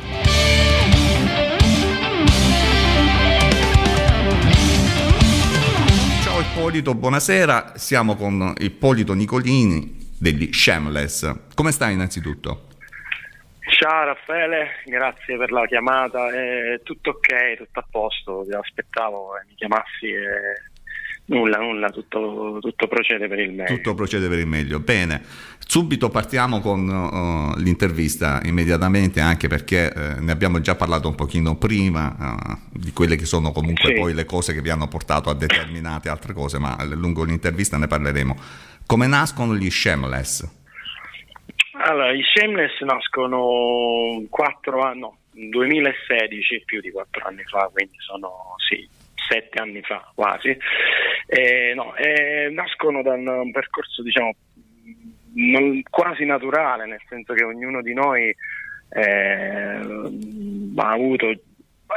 Ciao Ippolito, buonasera. Siamo con Ippolito Nicolini degli Shameless. Come stai innanzitutto? Ciao Raffaele, grazie per la chiamata. È tutto ok, tutto a posto. Ti aspettavo e mi chiamassi e nulla, nulla, tutto, tutto procede per il meglio. Tutto procede per il meglio. Bene, subito partiamo con uh, l'intervista immediatamente, anche perché eh, ne abbiamo già parlato un pochino prima uh, di quelle che sono comunque Sì. poi le cose che vi hanno portato a determinate altre cose, ma lungo l'intervista ne parleremo. Come nascono gli Shameless? Allora, i Shameless nascono 4 anni, no, 2016, più di 4 anni fa, quindi sono sì, 7 anni fa quasi. Eh, no, eh, nascono da un, un percorso, diciamo, non- quasi naturale, nel senso che ognuno di noi eh, ha avuto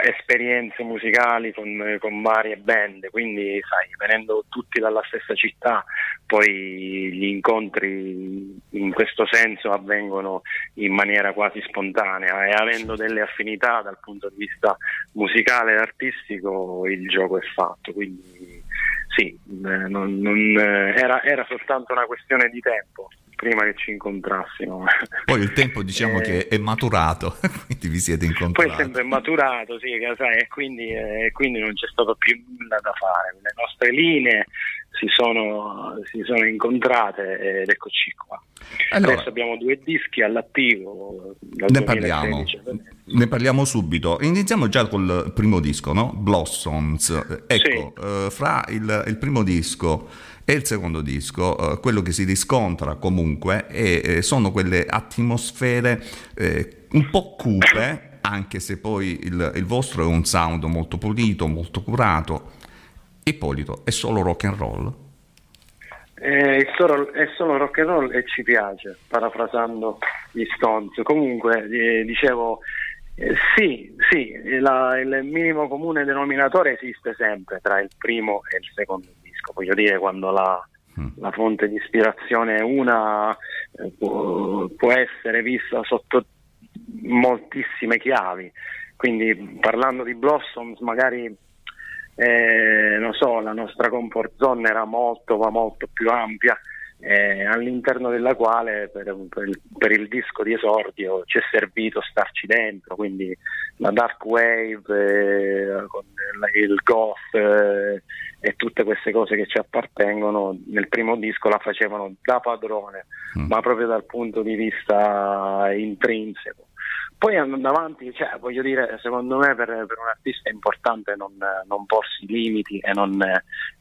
esperienze musicali con, con varie band, quindi sai, venendo tutti dalla stessa città, poi gli incontri in questo senso avvengono in maniera quasi spontanea e avendo delle affinità dal punto di vista musicale e artistico il gioco è fatto, quindi sì, eh, non- non, eh, era, era soltanto una questione di tempo prima che ci incontrassimo. Poi il tempo diciamo Eh, che è maturato, quindi vi siete poi incontrati. è sempre maturato, sì, sai, e quindi, eh, quindi non c'è stato più nulla da fare. Le nostre linee si sono, si sono incontrate ed eccoci qua. Allora- Adesso abbiamo due dischi all'attivo. Ne parliamo, 2016. ne parliamo subito. Iniziamo già col primo disco, no? Blossoms. Ecco, eh, fra il, il primo disco e il secondo disco, eh, quello che si riscontra comunque è- eh, sono quelle atmosfere eh, un po' cupe, anche se poi il, il vostro è un sound molto pulito, molto curato. Ippolito, è solo rock and roll? È, solo, è solo rock and roll e ci piace, parafrasando gli Stones. Comunque, eh, dicevo, eh, sì, sì, la- il minimo comune denominatore esiste sempre tra il primo e il secondo disco. Voglio dire, quando la, la fonte di ispirazione è una, eh, può, può essere vista sotto moltissime chiavi. Quindi, parlando di Blossoms, magari eh, non so, la nostra comfort zone era molto, ma molto più ampia, eh, all'interno della quale per, per il, per il disco di esordio ci è servito starci dentro, quindi la dark wave, eh, con il, il goth eh, e tutte queste cose che ci appartengono nel primo disco la facevano da padrone, ma proprio dal punto di vista intrinseco. Poi andando avanti, cioè, voglio dire, secondo me per, per un artista è importante non, non porsi limiti e non,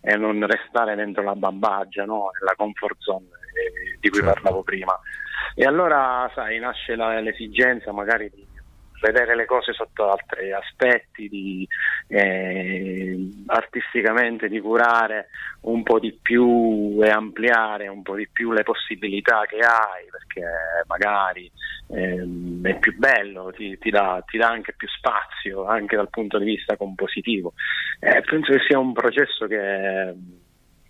e non restare dentro la bambagia, no? nella comfort zone eh, di cui parlavo prima. E allora, sai, nasce la- l'esigenza magari di vedere le cose sotto altri aspetti, di, eh, artisticamente di curare un po' di più e ampliare un po' di più le possibilità che hai, perché magari ehm, è più bello, ti, ti dà, ti dà anche più spazio, anche dal punto di vista compositivo. Eh, penso che sia un processo che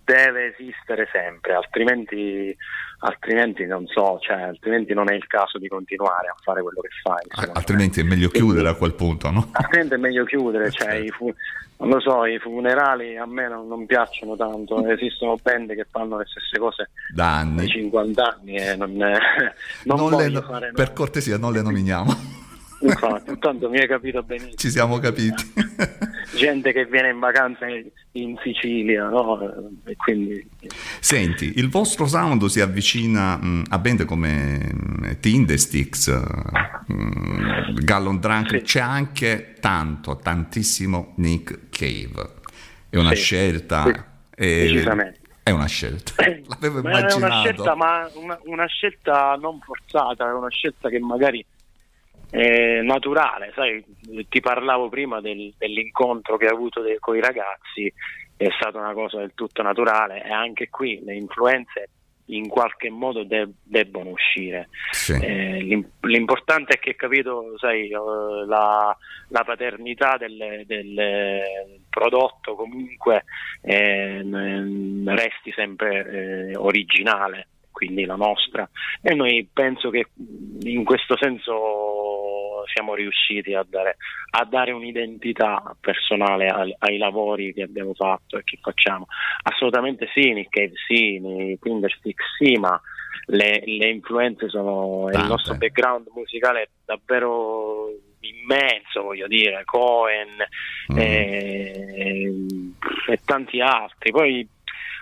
deve esistere sempre, altrimenti, altrimenti non so, cioè, altrimenti non è il caso di continuare a fare quello che fai. me. Altrimenti è meglio chiudere a quel punto, no? Altrimenti è meglio chiudere, cioè, i fu- non lo so, i funerali a me non, non piacciono tanto, esistono band che fanno le stesse cose Da anni. 50 anni e non, non Non le fare per cortesia, non le nominiamo. Infatti, tanto mi hai capito benissimo. Ci siamo capiti. Gente che viene in vacanza in Sicilia, no? E quindi Senti, il vostro sound si avvicina mh, a band come mh, Tindesticks, mh, Gallon Drunk, c'è anche tanto, tantissimo Nick Cave. È una Sì, scelta. sì, è, decisamente. è una scelta. L'avevo Ma è una immaginato. scelta, ma una, una scelta non forzata, è una scelta che magari è naturale, sai, ti parlavo prima del- dell'incontro che ho avuto con i ragazzi, è stata una cosa del tutto naturale e anche qui le influenze in qualche modo de- debbono uscire. Sì. Eh, l'im- l'importante è che capito, sai, eh, la, la paternità del, del prodotto comunque eh, resti sempre eh, originale. quindi la nostra. E noi penso che in questo senso siamo riusciti a dare, a dare un'identità personale ai, ai lavori che abbiamo fatto e che facciamo. Assolutamente sì, Nick Cave sì, nei Tinderstick sì, ma le, le influenze sono il Tante. nostro background musicale è davvero immenso, voglio dire, Cohen Mm. e, e tanti altri. Poi,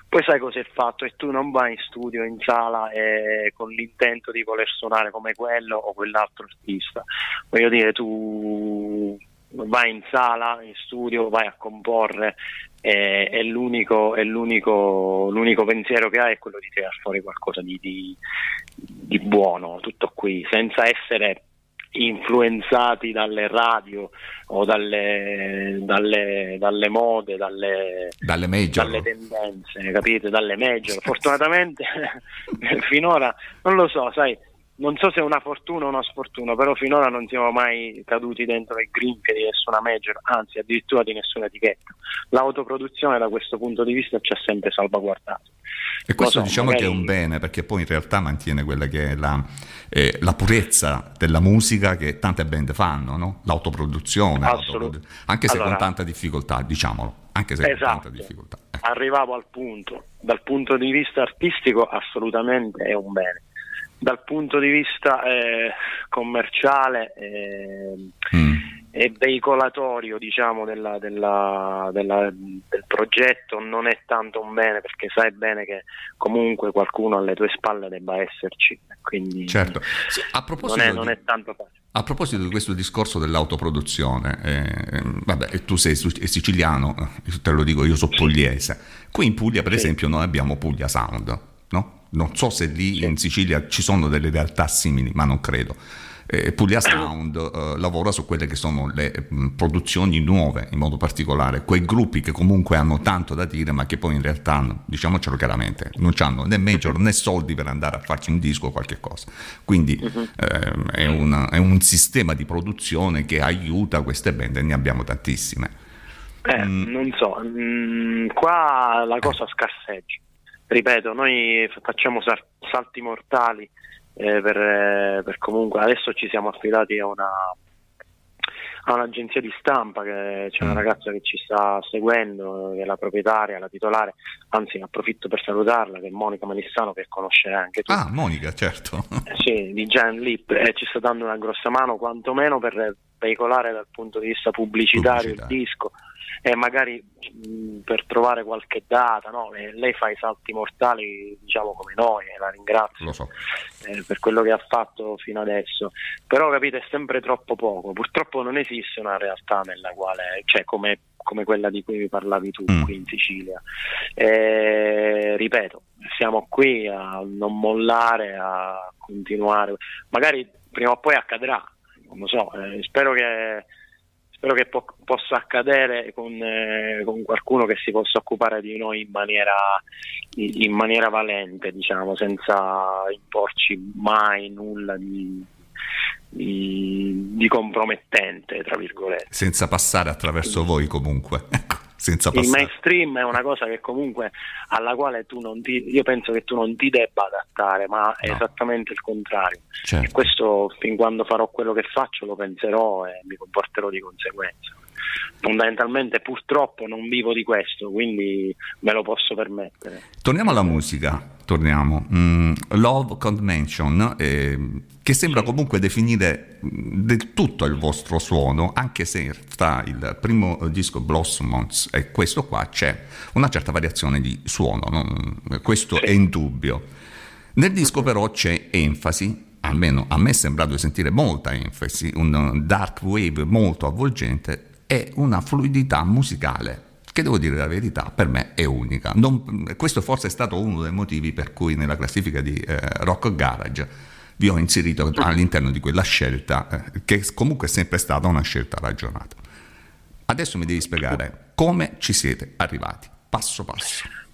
poi sai cosa è fatto? E tu non vai in studio, in sala e con l'intento di voler suonare come quello o quell'altro artista. Voglio dire, tu vai in sala, in studio, vai a comporre e, e l'unico, e l'unico, l'unico pensiero che hai è quello di tirar fuori qualcosa di, di- di buono, tutto qui, senza essere influenzati dalle radio o dalle, dalle, dalle mode, dalle, Dalle dalle tendenze, capite? Dalle major. Fortunatamente finora non lo so, sai, non so se è una fortuna o una sfortuna, però finora non siamo mai caduti dentro le grinfie di nessuna major, anzi addirittura di nessuna etichetta. L'autoproduzione da questo punto di vista ci ha sempre salvaguardato. E questo so, diciamo che è magari- un bene perché poi in realtà mantiene quella che è la, eh, la purezza della musica che tante band fanno, no? l'autoproduzione, Assolut- l'autoprodu- anche se Allora- con tanta difficoltà, diciamolo, anche se con Esatto. tanta difficoltà. arrivavo al punto. Dal punto di vista artistico assolutamente è un bene. Dal punto di vista eh, commerciale eh, Mm. e veicolatorio diciamo, della- della- della- del progetto non è tanto un bene perché sai bene che comunque qualcuno alle tue spalle debba esserci. Quindi Certo. A non, proposito è, di- non è tanto facile. A proposito di questo discorso dell'autoproduzione, eh, vabbè, tu sei siciliano, eh, te lo dico, io sono pugliese. Qui in Puglia, per Sì. esempio, noi abbiamo Puglia Sound, no? Non so se lì in Sicilia ci sono delle realtà simili, ma non credo. Eh, Puglia Sound eh, lavora su quelle che sono le mh, produzioni nuove, in modo particolare, quei gruppi che comunque hanno tanto da dire, ma che poi in realtà, diciamocelo chiaramente, non hanno né major né soldi per andare a farci un disco o qualche cosa. Quindi ehm, è, un, è un sistema di produzione che aiuta queste band e ne abbiamo tantissime. Eh, Mm. Non so, mm, qua la cosa scarseggia. Ripeto, noi facciamo sal- salti mortali eh, per, eh, per comunque adesso ci siamo affidati a una a un'agenzia di stampa che c'è una Mm. ragazza che ci sta seguendo, che è la proprietaria, la titolare, anzi approfitto per salutarla, che è Monica Manissano che conoscerai anche tu. Ah, Monica, certo. Eh, Sì, di Giant Lip e ci sta dando una grossa mano quantomeno per veicolare dal punto di vista pubblicitario il Pubblicitario. disco e magari mh, per trovare qualche data, no? Lei fa i salti mortali diciamo come noi e la ringrazio so. eh, per quello che ha fatto fino adesso, però capite è sempre troppo poco, purtroppo non esiste una realtà nella quale, cioè come, come quella di cui parlavi tu Mm. qui in Sicilia. Eh, ripeto, siamo qui a non mollare, a continuare, magari prima o poi accadrà, non lo so, eh, spero che spero che po- possa accadere con, eh, con qualcuno che si possa occupare di noi in maniera, in maniera valente, diciamo, senza imporci mai nulla di, di- di compromettente, tra virgolette. Senza passare attraverso voi comunque. Senza Il passare. mainstream è una cosa che comunque alla quale tu non ti, io penso che tu non ti debba adattare, ma è No. esattamente il contrario. E Certo. questo fin quando farò quello che faccio lo penserò e mi comporterò di conseguenza. Fondamentalmente purtroppo non vivo di questo, quindi me lo posso permettere. Torniamo alla musica, torniamo. Mm, Love Convention, eh, che sembra comunque definire mm, del tutto il vostro suono, anche se tra il primo disco Blossoms e questo qua c'è una certa variazione di suono, non- questo è indubbio. Nel disco però c'è enfasi, almeno a me è sembrato di sentire molta enfasi, un dark wave molto avvolgente e una fluidità musicale che devo dire la verità, per me è unica. Non- questo forse è stato uno dei motivi per cui nella classifica di eh, Rock Garage vi ho inserito all'interno di quella scelta, eh, che comunque è sempre stata una scelta ragionata. Adesso mi devi spiegare come ci siete arrivati, passo passo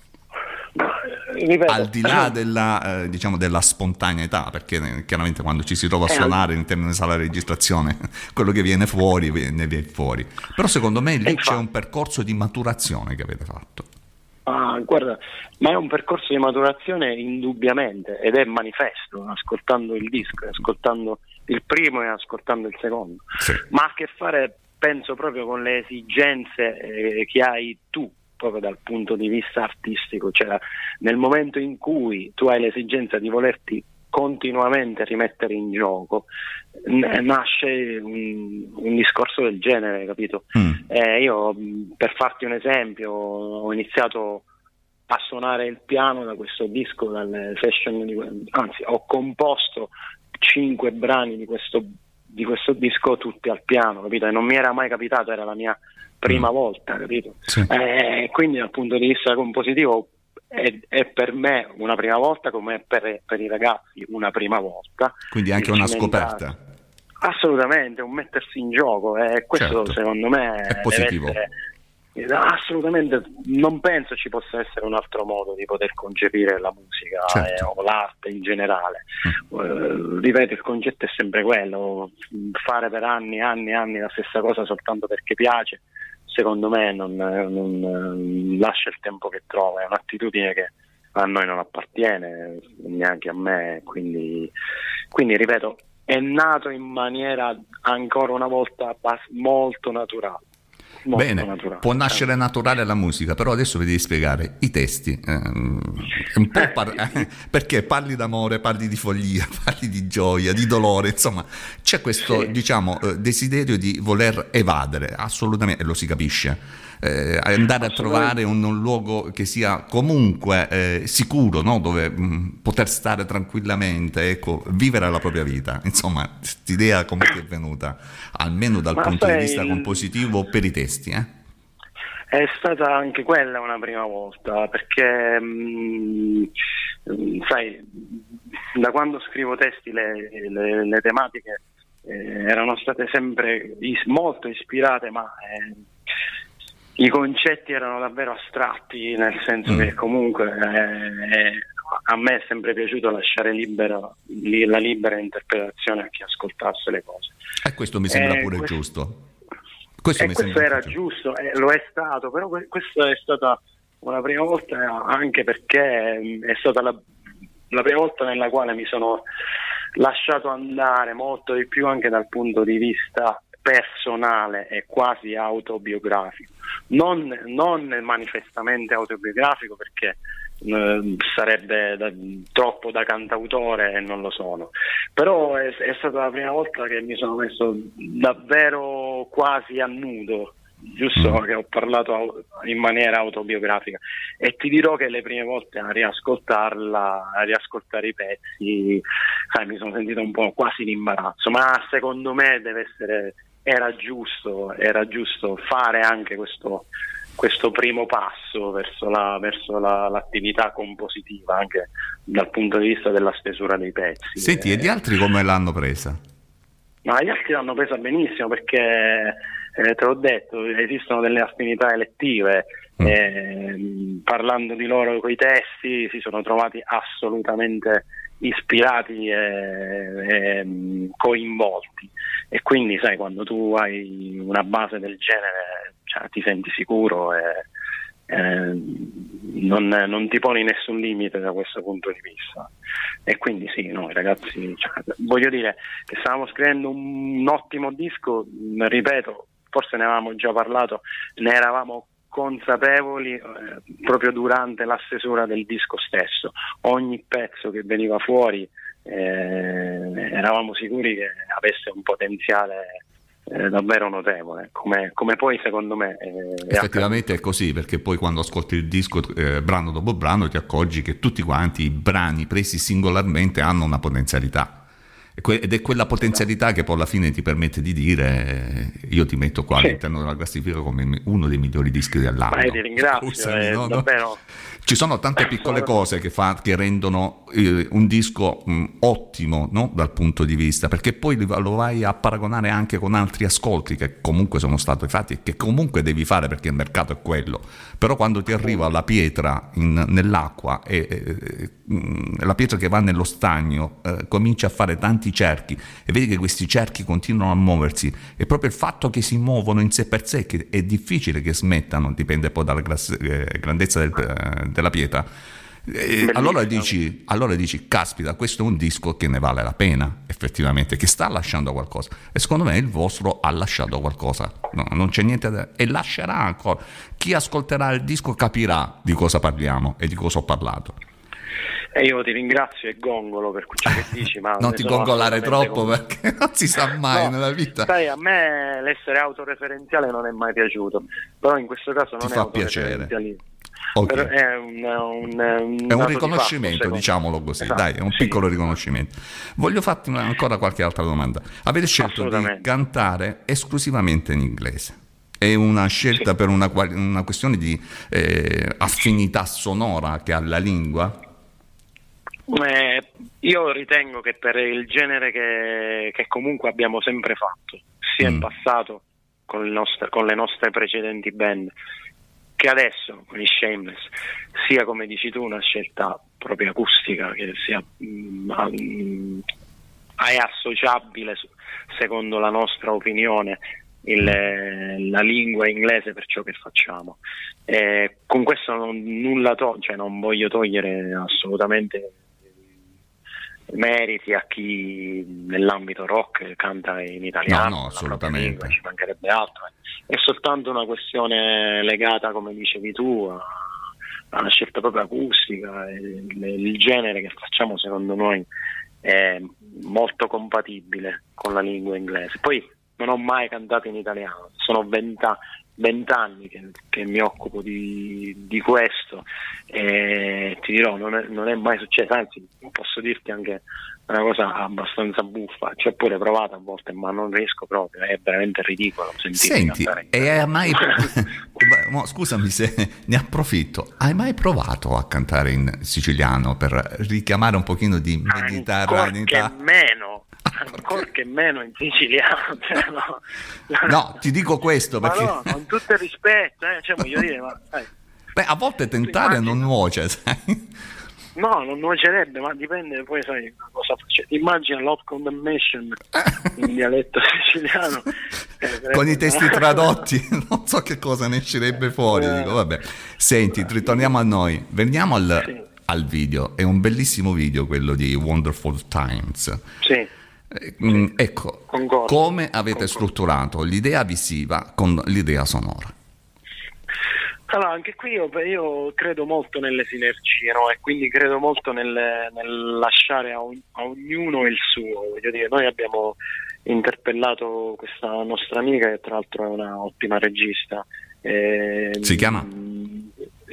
Ripeto, al di là della, eh, diciamo della spontaneità, perché eh, chiaramente quando ci si trova a Eh, suonare all'interno di sala di registrazione, quello che viene fuori viene, viene fuori. Però secondo me lì c'è un percorso di maturazione che avete fatto. Ah, guarda, ma è un percorso di maturazione indubbiamente ed è manifesto ascoltando il disco, ascoltando il primo e ascoltando il secondo. Ma ha a che fare, penso, proprio con le esigenze eh, che hai tu, proprio dal punto di vista artistico. Cioè, nel momento in cui tu hai l'esigenza di volerti continuamente rimettere in gioco, nasce un, un discorso del genere, capito? Eh, io, per farti un esempio, ho iniziato a suonare il piano da questo disco, dalle session di, anzi, ho composto cinque brani di questo, di questo disco tutti al piano, capito? E non mi era mai capitato, era la mia prima volta, capito? Eh, quindi dal punto di vista compositivo è, è per me una prima volta come è per, per i ragazzi una prima volta. Quindi anche una scoperta. Assolutamente, un mettersi in gioco e questo Certo. secondo me È positivo. essere- eh, Assolutamente, non penso ci possa essere un altro modo di poter concepire la musica Certo. eh, o l'arte in generale. Eh, ripeto, il concetto è sempre quello, fare per anni e anni e anni la stessa cosa soltanto perché piace, secondo me non, non, eh, lascia il tempo che trova, è un'attitudine che a noi non appartiene, neanche a me, quindi, quindi ripeto, è nato in maniera ancora una volta molto naturale. Molto Bene, naturale. può nascere naturale la musica, però adesso vi devi spiegare i testi. po' par- perché parli d'amore, parli di follia, parli di gioia, di dolore, insomma, c'è questo, diciamo, eh, desiderio di voler evadere, assolutamente, e lo si capisce. Eh, andare a trovare un, un luogo che sia comunque eh, sicuro, no? dove mh, poter stare tranquillamente, ecco, vivere la propria vita. Insomma, quest'idea come ti è venuta, almeno dal Ma punto di vista compositivo per i testi. Eh? È stata anche quella una prima volta, perché mm, mm, sai, da quando scrivo testi le, le- le tematiche eh, erano state sempre is- molto ispirate, ma eh, i concetti erano davvero astratti, nel senso che comunque eh, eh, a me è sempre piaciuto lasciare libera, li- la libera interpretazione a chi ascoltasse le cose. E questo mi sembra Eh, pure questo- giusto. Questo e mi questo sembra era giusto, eh, lo è stato, però que- questa è stata una prima volta anche perché mm, è stata la, la prima volta nella quale mi sono lasciato andare molto di più anche dal punto di vista personale e quasi autobiografico, non, non manifestamente autobiografico perché eh, sarebbe da- troppo da cantautore e non lo sono, però è, è stata la prima volta che mi sono messo davvero quasi a nudo, giusto che ho parlato in maniera autobiografica. E ti dirò che le prime volte a riascoltarla, a riascoltare i pezzi, sai, mi sono sentito un po' quasi in imbarazzo, ma secondo me deve essere, era giusto, era giusto fare anche questo, questo primo passo verso, la- verso la- l'attività compositiva, anche dal punto di vista della stesura dei pezzi. Senti, e gli altri come l'hanno presa? Ma gli altri l'hanno presa benissimo perché, eh, te l'ho detto, esistono delle affinità elettive. ehm, parlando di loro coi testi si sono trovati assolutamente ispirati e, e, coinvolti. E quindi sai quando tu hai una base del genere cioè, ti senti sicuro e eh, non, non ti poni nessun limite da questo punto di vista. E quindi sì, noi ragazzi, cioè, voglio dire che stavamo scrivendo un ottimo disco, ripeto, forse ne avevamo già parlato, ne eravamo consapevoli eh, proprio durante la stesura del disco stesso. Ogni pezzo che veniva fuori eh, eravamo sicuri che avesse un potenziale eh, davvero notevole, come, come poi secondo me eh, Effettivamente è così, perché poi quando ascolti il disco eh, brano dopo brano ti accorgi che tutti quanti i brani presi singolarmente hanno una potenzialità. E Ed è quella potenzialità che poi alla fine ti permette di dire eh, io ti metto qua Sì. all'interno della classifica come uno dei migliori dischi dell'anno. Ma ti ringrazio, Scusami, eh, no, no. Ci sono tante piccole cose che, fa- che rendono eh, un disco mh, ottimo no? dal punto di vista, perché poi lo vai a paragonare anche con altri ascolti che comunque sono stati fatti e che comunque devi fare perché il mercato è quello. Però quando ti arriva la pietra in- nell'acqua e eh, mh, la pietra che va nello stagno eh, comincia a fare tanti tanti cerchi e vedi che questi cerchi continuano a muoversi e proprio il fatto che si muovono in sé per sé che è difficile che smettano, dipende poi dalla gras- eh, grandezza del- eh, della pietra. Eh, allora, dici, allora dici, caspita, questo è un disco che ne vale la pena, effettivamente, che sta lasciando qualcosa. E secondo me il vostro ha lasciato qualcosa, No, non c'è niente da... e lascerà ancora. Chi ascolterà il disco capirà di cosa parliamo e di cosa ho parlato. E io ti ringrazio e gongolo per ciò che dici, ma non ti gongolare troppo convinto. perché non si sa mai No, nella vita. Sai, a me l'essere autoreferenziale non è mai piaciuto, però in questo caso non Ti è fa piacere. autoreferenzialismo. Ok. Però È un, un, un È un dato di riconoscimento, fatto, diciamolo così, Esatto, dai, è un sì. piccolo riconoscimento. Voglio farti una- ancora qualche altra domanda. Avete scelto di cantare esclusivamente in inglese? È una scelta per una, una questione di eh, affinità sonora che ha la lingua? Eh, io ritengo che per il genere che, che comunque abbiamo sempre fatto, sia in Mm. passato con, il nostre- con le nostre precedenti band, che adesso con i Shameless, sia come dici tu una scelta proprio acustica, che sia mm, mm, è associabile secondo la nostra opinione il- la lingua inglese per ciò che facciamo. Eh, con questo non, nulla to- cioè non voglio togliere assolutamente meriti a chi nell'ambito rock canta in italiano, No, no, assolutamente. lingua, ci mancherebbe altro. È soltanto una questione legata, come dicevi tu, a, a una scelta proprio acustica. il, il genere che facciamo, secondo noi, è molto compatibile con la lingua inglese. Poi non ho mai cantato in italiano, sono venta- vent'anni che, che mi occupo di, di questo e ti dirò, non è, non è mai successo, anzi posso dirti anche una cosa abbastanza buffa, ci ho pure provato a volte ma non riesco proprio, è veramente ridicolo Senti, e hai mai... Mo, scusami se ne approfitto, hai mai provato a cantare in siciliano per richiamare un pochino di mediterraneità? meno, ancora che meno in siciliano, cioè, no. No, ti dico questo perché... no, con tutto il rispetto, eh, cioè, voglio dire, ma, sai, Beh, a volte tentare non nuoce, sai? no, non nuocerebbe, ma dipende poi, sai, cosa faccio. Immagina l'hot condemnation in dialetto siciliano. eh, Con i testi tradotti, non so che cosa ne uscirebbe fuori. Eh. Dico, vabbè. Senti, ritorniamo a noi. Veniamo al, Sì. al video. È un bellissimo video quello di Wonderful Times. Sì, ecco, Concordo. come avete Concordo. strutturato l'idea visiva con l'idea sonora? Allora, anche qui io, io credo molto nelle sinergie, no? E quindi credo molto nel, nel lasciare a, ogn- a ognuno il suo. Voglio dire, noi abbiamo interpellato questa nostra amica, che tra l'altro è una ottima regista. ehm, Si chiama?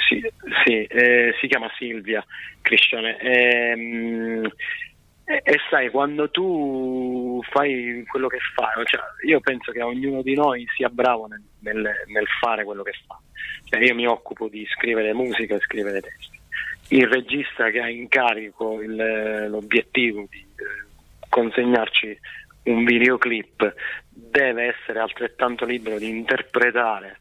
Sì, sì, eh, si chiama Silvia Cristiane. Ehm, e, e sai, quando tu fai quello che fai, cioè, io penso che ognuno di noi sia bravo nel, nel- nel fare quello che fa. Cioè, io mi occupo di scrivere musica e scrivere testi. Il regista che ha in carico il- l'obiettivo di eh, consegnarci un videoclip deve essere altrettanto libero di interpretare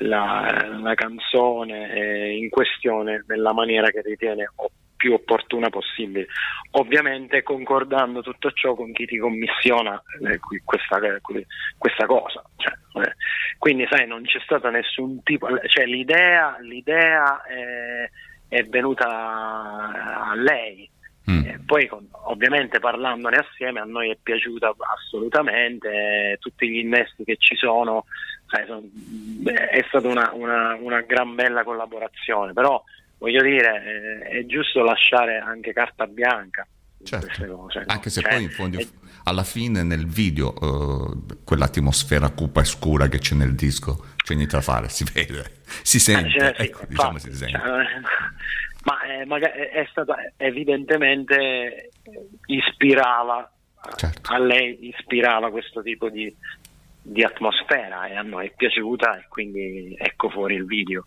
la, la canzone eh, in questione nella maniera che ritiene o- più opportuna possibile. Ovviamente concordando tutto ciò con chi ti commissiona eh, questa, qui- questa cosa. Cioè, eh, quindi sai, non c'è stato nessun tipo, cioè l'idea, l'idea è, è venuta a lei. Mm. Eh, poi con- ovviamente parlandone assieme a noi è piaciuta assolutamente, eh, tutti gli innesti che ci sono, sai, son- beh, è stata una, una- una gran bella collaborazione, però voglio dire eh, è giusto lasciare anche carta bianca Certo. queste cose. no? Anche se Cioè, poi in fondo, è- alla fine nel video, eh, quell'atmosfera cupa e scura che c'è nel disco, c'è niente da fare, si vede, si sente, Cioè, sì, ecco, diciamo infatti, si sente. cioè, ma eh, magari è è stata evidentemente eh, ispirava Certo. a lei ispirava questo tipo di, di atmosfera e a noi è piaciuta e quindi ecco fuori il video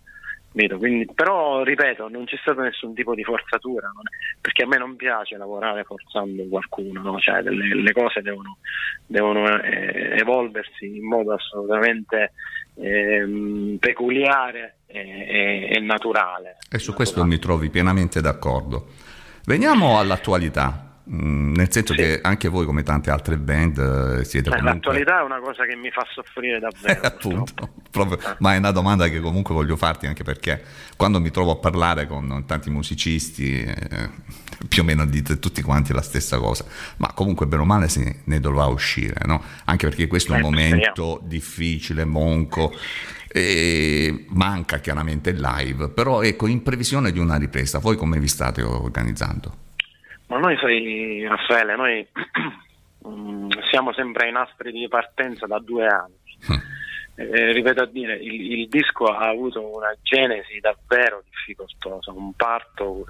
quindi- però ripeto non c'è stato nessun tipo di forzatura è- perché a me non piace lavorare forzando qualcuno no? cioè, le, le cose devono, devono eh, evolversi in modo assolutamente ehm, peculiare e, e- e naturale E su questo mi trovi pienamente d'accordo. Veniamo all'attualità. Mm, nel senso che anche voi, come tante altre band, eh, siete Eh, comunque... L'attualità è una cosa che mi fa soffrire davvero. appunto, proprio- ma è una domanda che comunque voglio farti anche perché quando mi trovo a parlare con tanti musicisti eh, più o meno dite tutti quanti la stessa cosa ma comunque bene o male se ne dovrà uscire no? anche perché questo è un Eh, momento difficile monco e manca chiaramente il live però ecco in previsione di una ripresa voi come vi state organizzando? Ma noi sai, Raffaele, noi mm, siamo sempre ai nastri di partenza da due anni. Eh, ripeto a dire, il, il disco ha avuto una genesi davvero difficoltosa, un parto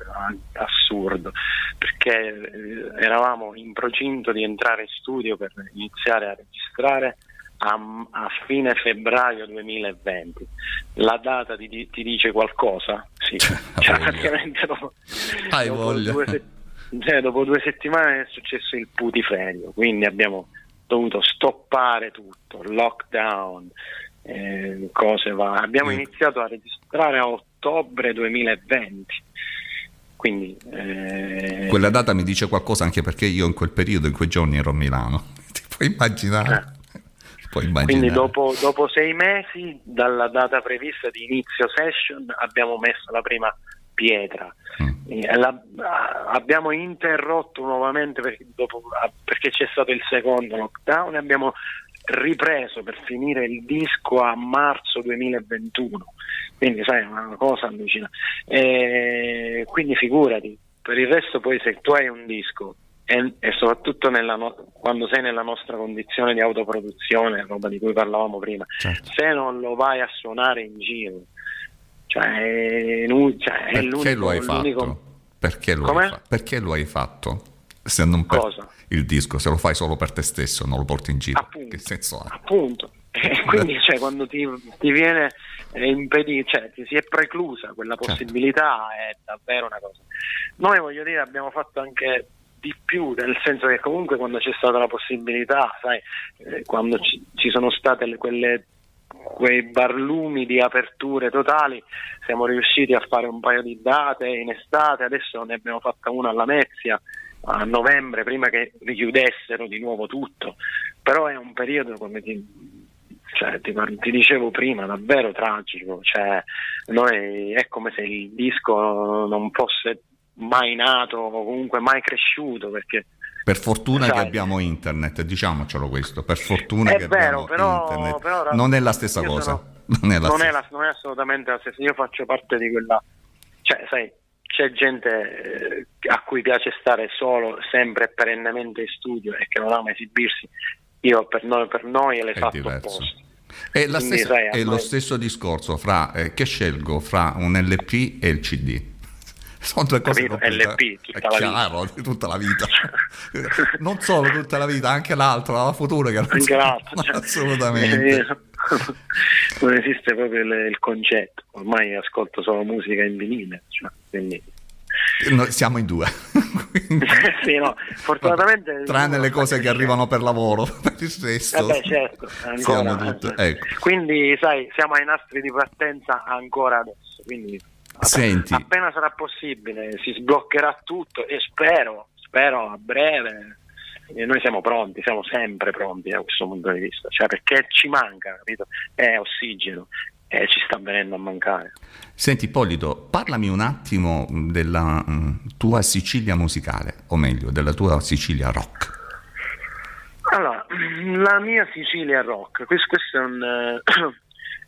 assurdo, perché eh, eravamo in procinto di entrare in studio per iniziare a registrare a, a fine febbraio 2020. La data ti, ti dice qualcosa? Sì, cioè, praticamente dopo, Hai dopo voglia. due se- cioè, dopo due settimane è successo il putiferio, quindi abbiamo dovuto stoppare tutto, lockdown, eh, cose va. Abbiamo Mm. iniziato a registrare a ottobre 2020, quindi eh, Quella data mi dice qualcosa anche perché io in quel periodo, in quei giorni ero a Milano ti puoi immaginare? Puoi immaginare. Quindi dopo, dopo sei mesi dalla data prevista di inizio session abbiamo messo la prima pietra. Eh, la- abbiamo interrotto nuovamente perché, dopo- perché c'è stato il secondo lockdown e abbiamo ripreso per finire il disco a marzo 2021. Quindi sai, è una cosa allucinante. E quindi figurati, per il resto poi se tu hai un disco e, e soprattutto no- quando sei nella nostra condizione di autoproduzione, roba di cui parlavamo prima, Certo. se non lo vai a suonare in giro, cioè, nu- cioè, è Perché lo hai l'unico- fatto? Perché lo, hai fa- perché lo hai fatto? Se non per Cosa? il disco, se lo fai solo per te stesso, non lo porti in giro. Appunto. Che senso ha? appunto. E quindi cioè, quando ti, ti viene eh, impedito, cioè ti si è preclusa quella Certo. possibilità, è davvero una cosa. Noi voglio dire abbiamo fatto anche di più, nel senso che comunque quando c'è stata la possibilità, sai, eh, quando ci, ci sono state le- quelle quei barlumi di aperture totali, siamo riusciti a fare un paio di date in estate, adesso ne abbiamo fatta una alla Mezia a novembre prima che richiudessero di nuovo tutto, però è un periodo come ti, cioè, ti, ti dicevo prima, davvero tragico, cioè, noi è come se il disco non fosse mai nato o comunque mai cresciuto perché Per fortuna che Sai. abbiamo internet, diciamocelo questo, per fortuna È che vero, abbiamo però- internet. però, non è la stessa cosa. sono- Non è la non, stessa. è la- non è assolutamente la stessa. Io faccio parte di quella, cioè, sai, c'è gente eh, a cui piace stare solo, sempre e perennemente in studio e che non ama esibirsi. Io per noi, per noi è l'esatto diverso. opposto. È, Quindi, stessa- sai, è lo stesso discorso fra eh, che scelgo fra un LP e il CD. Sono due cose Capito? LP, tutta è la vita. chiaro, tutta la vita. non solo tutta la vita, anche l'altra, la futura che Anche so- l'altro, cioè, assolutamente. eh, non esiste proprio il, il concetto. Ormai ascolto solo musica in vinile, cioè, quindi Noi siamo in due. sì, no, fortunatamente Tranne le cose che arrivano per lavoro, per il resto. Vabbè, certo, siamo ancora. tutte- ecco. Quindi, sai, siamo ai nastri di partenza ancora adesso. Quindi, Senti, appena sarà possibile, si sbloccherà tutto e spero, spero a breve. E noi siamo pronti, siamo sempre pronti da questo punto di vista, cioè perché ci manca, capito? È ossigeno e ci sta venendo a mancare. senti Ippolito, parlami un attimo della mm, tua Sicilia musicale, o meglio, della tua Sicilia rock. Allora, la mia Sicilia rock, questo, questo è un, eh,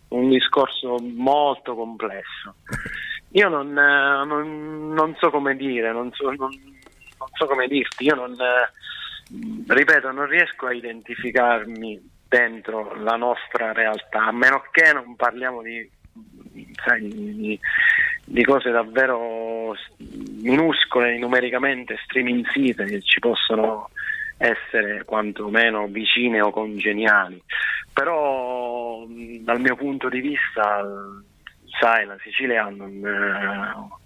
un discorso molto complesso. Io non, eh, non- non so come dire, non so, non- so come dirti, io non, eh, ripeto, non riesco a identificarmi dentro la nostra realtà, a meno che non parliamo di, sai, di, di cose davvero minuscole numericamente, striminzite, che ci possono essere quantomeno vicine o congeniali. Però dal mio punto di vista, sai, la Sicilia non, eh,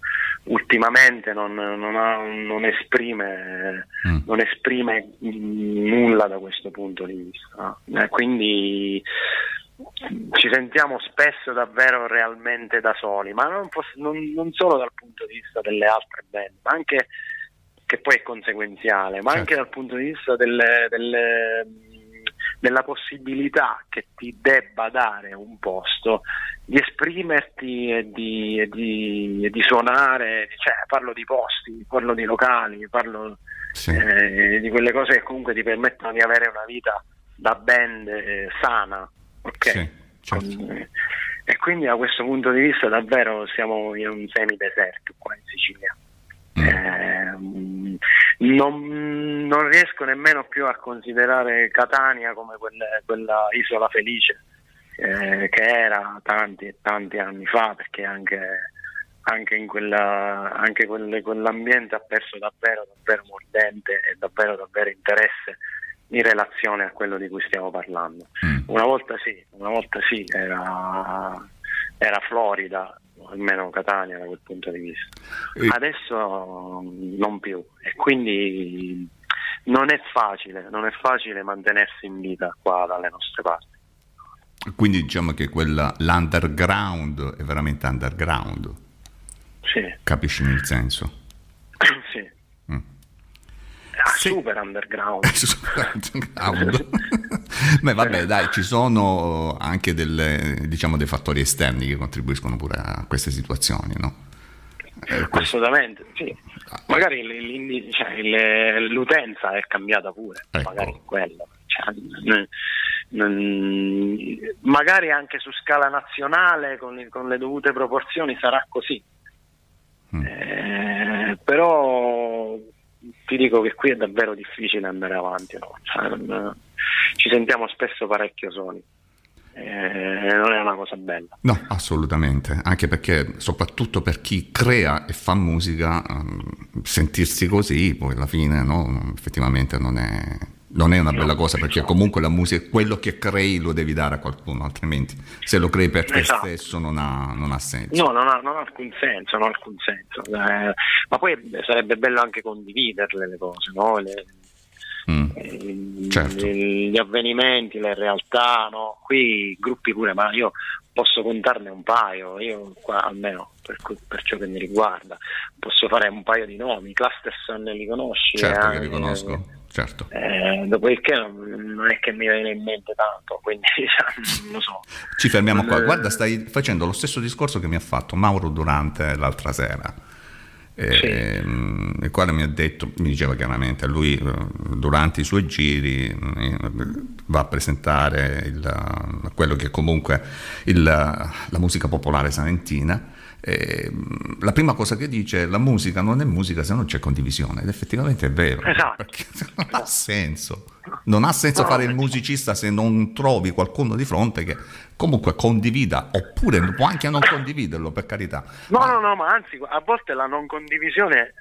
ultimamente non, non ha- non esprime, Mm. non esprime nulla da questo punto di vista. Eh, quindi ci sentiamo spesso davvero realmente da soli, ma non- non solo dal punto di vista delle altre band, ma anche che poi è conseguenziale, ma Certo. anche dal punto di vista delle- delle- della possibilità che ti debba dare un posto di esprimerti e di, e di- e di suonare, cioè parlo di posti, parlo di locali, parlo Sì. eh, di quelle cose che comunque ti permettono di avere una vita da band eh, sana, ok? Sì, certo. Con- eh, e quindi da questo punto di vista davvero siamo in un semideserto qua in Sicilia. Eh, non, non riesco nemmeno più a considerare Catania come quelle- quella isola felice eh, che era tanti e tanti anni fa, perché anche, anche in quella, anche quelle- quell'ambiente ha perso davvero, davvero mordente e davvero, davvero interesse in relazione a quello di cui stiamo parlando. Mm. Una volta sì, una volta sì, era, era Florida, almeno Catania da quel punto di vista. E- Adesso mm, non più e quindi non è facile, non è facile mantenersi in vita qua dalle nostre parti. Quindi diciamo che quella, l'underground è veramente underground, Sì, capisci il senso? Sì. Ah, Sì. Super underground. Underground. Beh, vabbè, dai, ci sono anche delle, diciamo, dei fattori esterni che contribuiscono pure a queste situazioni, no? Eh, questo- Assolutamente, sì. Magari l- l'indi- cioè, l'utenza è cambiata pure, Ecco. magari quello. Cioè, n- n- magari anche su scala nazionale, con, il- con le dovute proporzioni, sarà così. Mm. Eh, però ti dico che qui è davvero difficile andare avanti. no? Cioè, non- ci sentiamo spesso parecchio soli. Eh, non è una cosa bella. No, assolutamente, anche perché soprattutto per chi crea e fa musica, ehm, sentirsi così poi alla fine no, effettivamente non è, non è una bella cosa perché comunque la musica, quello che crei lo devi dare a qualcuno, altrimenti se lo crei per te Esatto. stesso non ha, non ha senso. No, non ha, non ha alcun senso, non ha alcun senso. Eh, ma poi sarebbe bello anche condividerle le cose, no? Le- Mm, eh, Certo. gli avvenimenti, le realtà, no? Qui gruppi pure, ma io posso contarne un paio, io qua almeno per, per ciò che mi riguarda, posso fare un paio di nomi, Clusterson li conosci? certo eh, che li conosco, certo. eh, dopodiché non, non è che mi viene in mente tanto, quindi cioè, non lo so. Ci fermiamo qua. Eh, Guarda, stai facendo lo stesso discorso che mi ha fatto Mauro Durante l'altra sera. eh, Il quale mi ha detto, mi diceva chiaramente, lui eh, durante i suoi giri eh, va a presentare il- quello che comunque il- la musica popolare salentina. Eh, la prima cosa che dice è la musica non è musica se non c'è condivisione ed effettivamente è vero Esatto. perché non ha senso non ha senso No, fare il musicista se non trovi qualcuno di fronte che comunque condivida, oppure può anche non condividerlo, per carità. No, no, no, ma anzi, a volte la non condivisione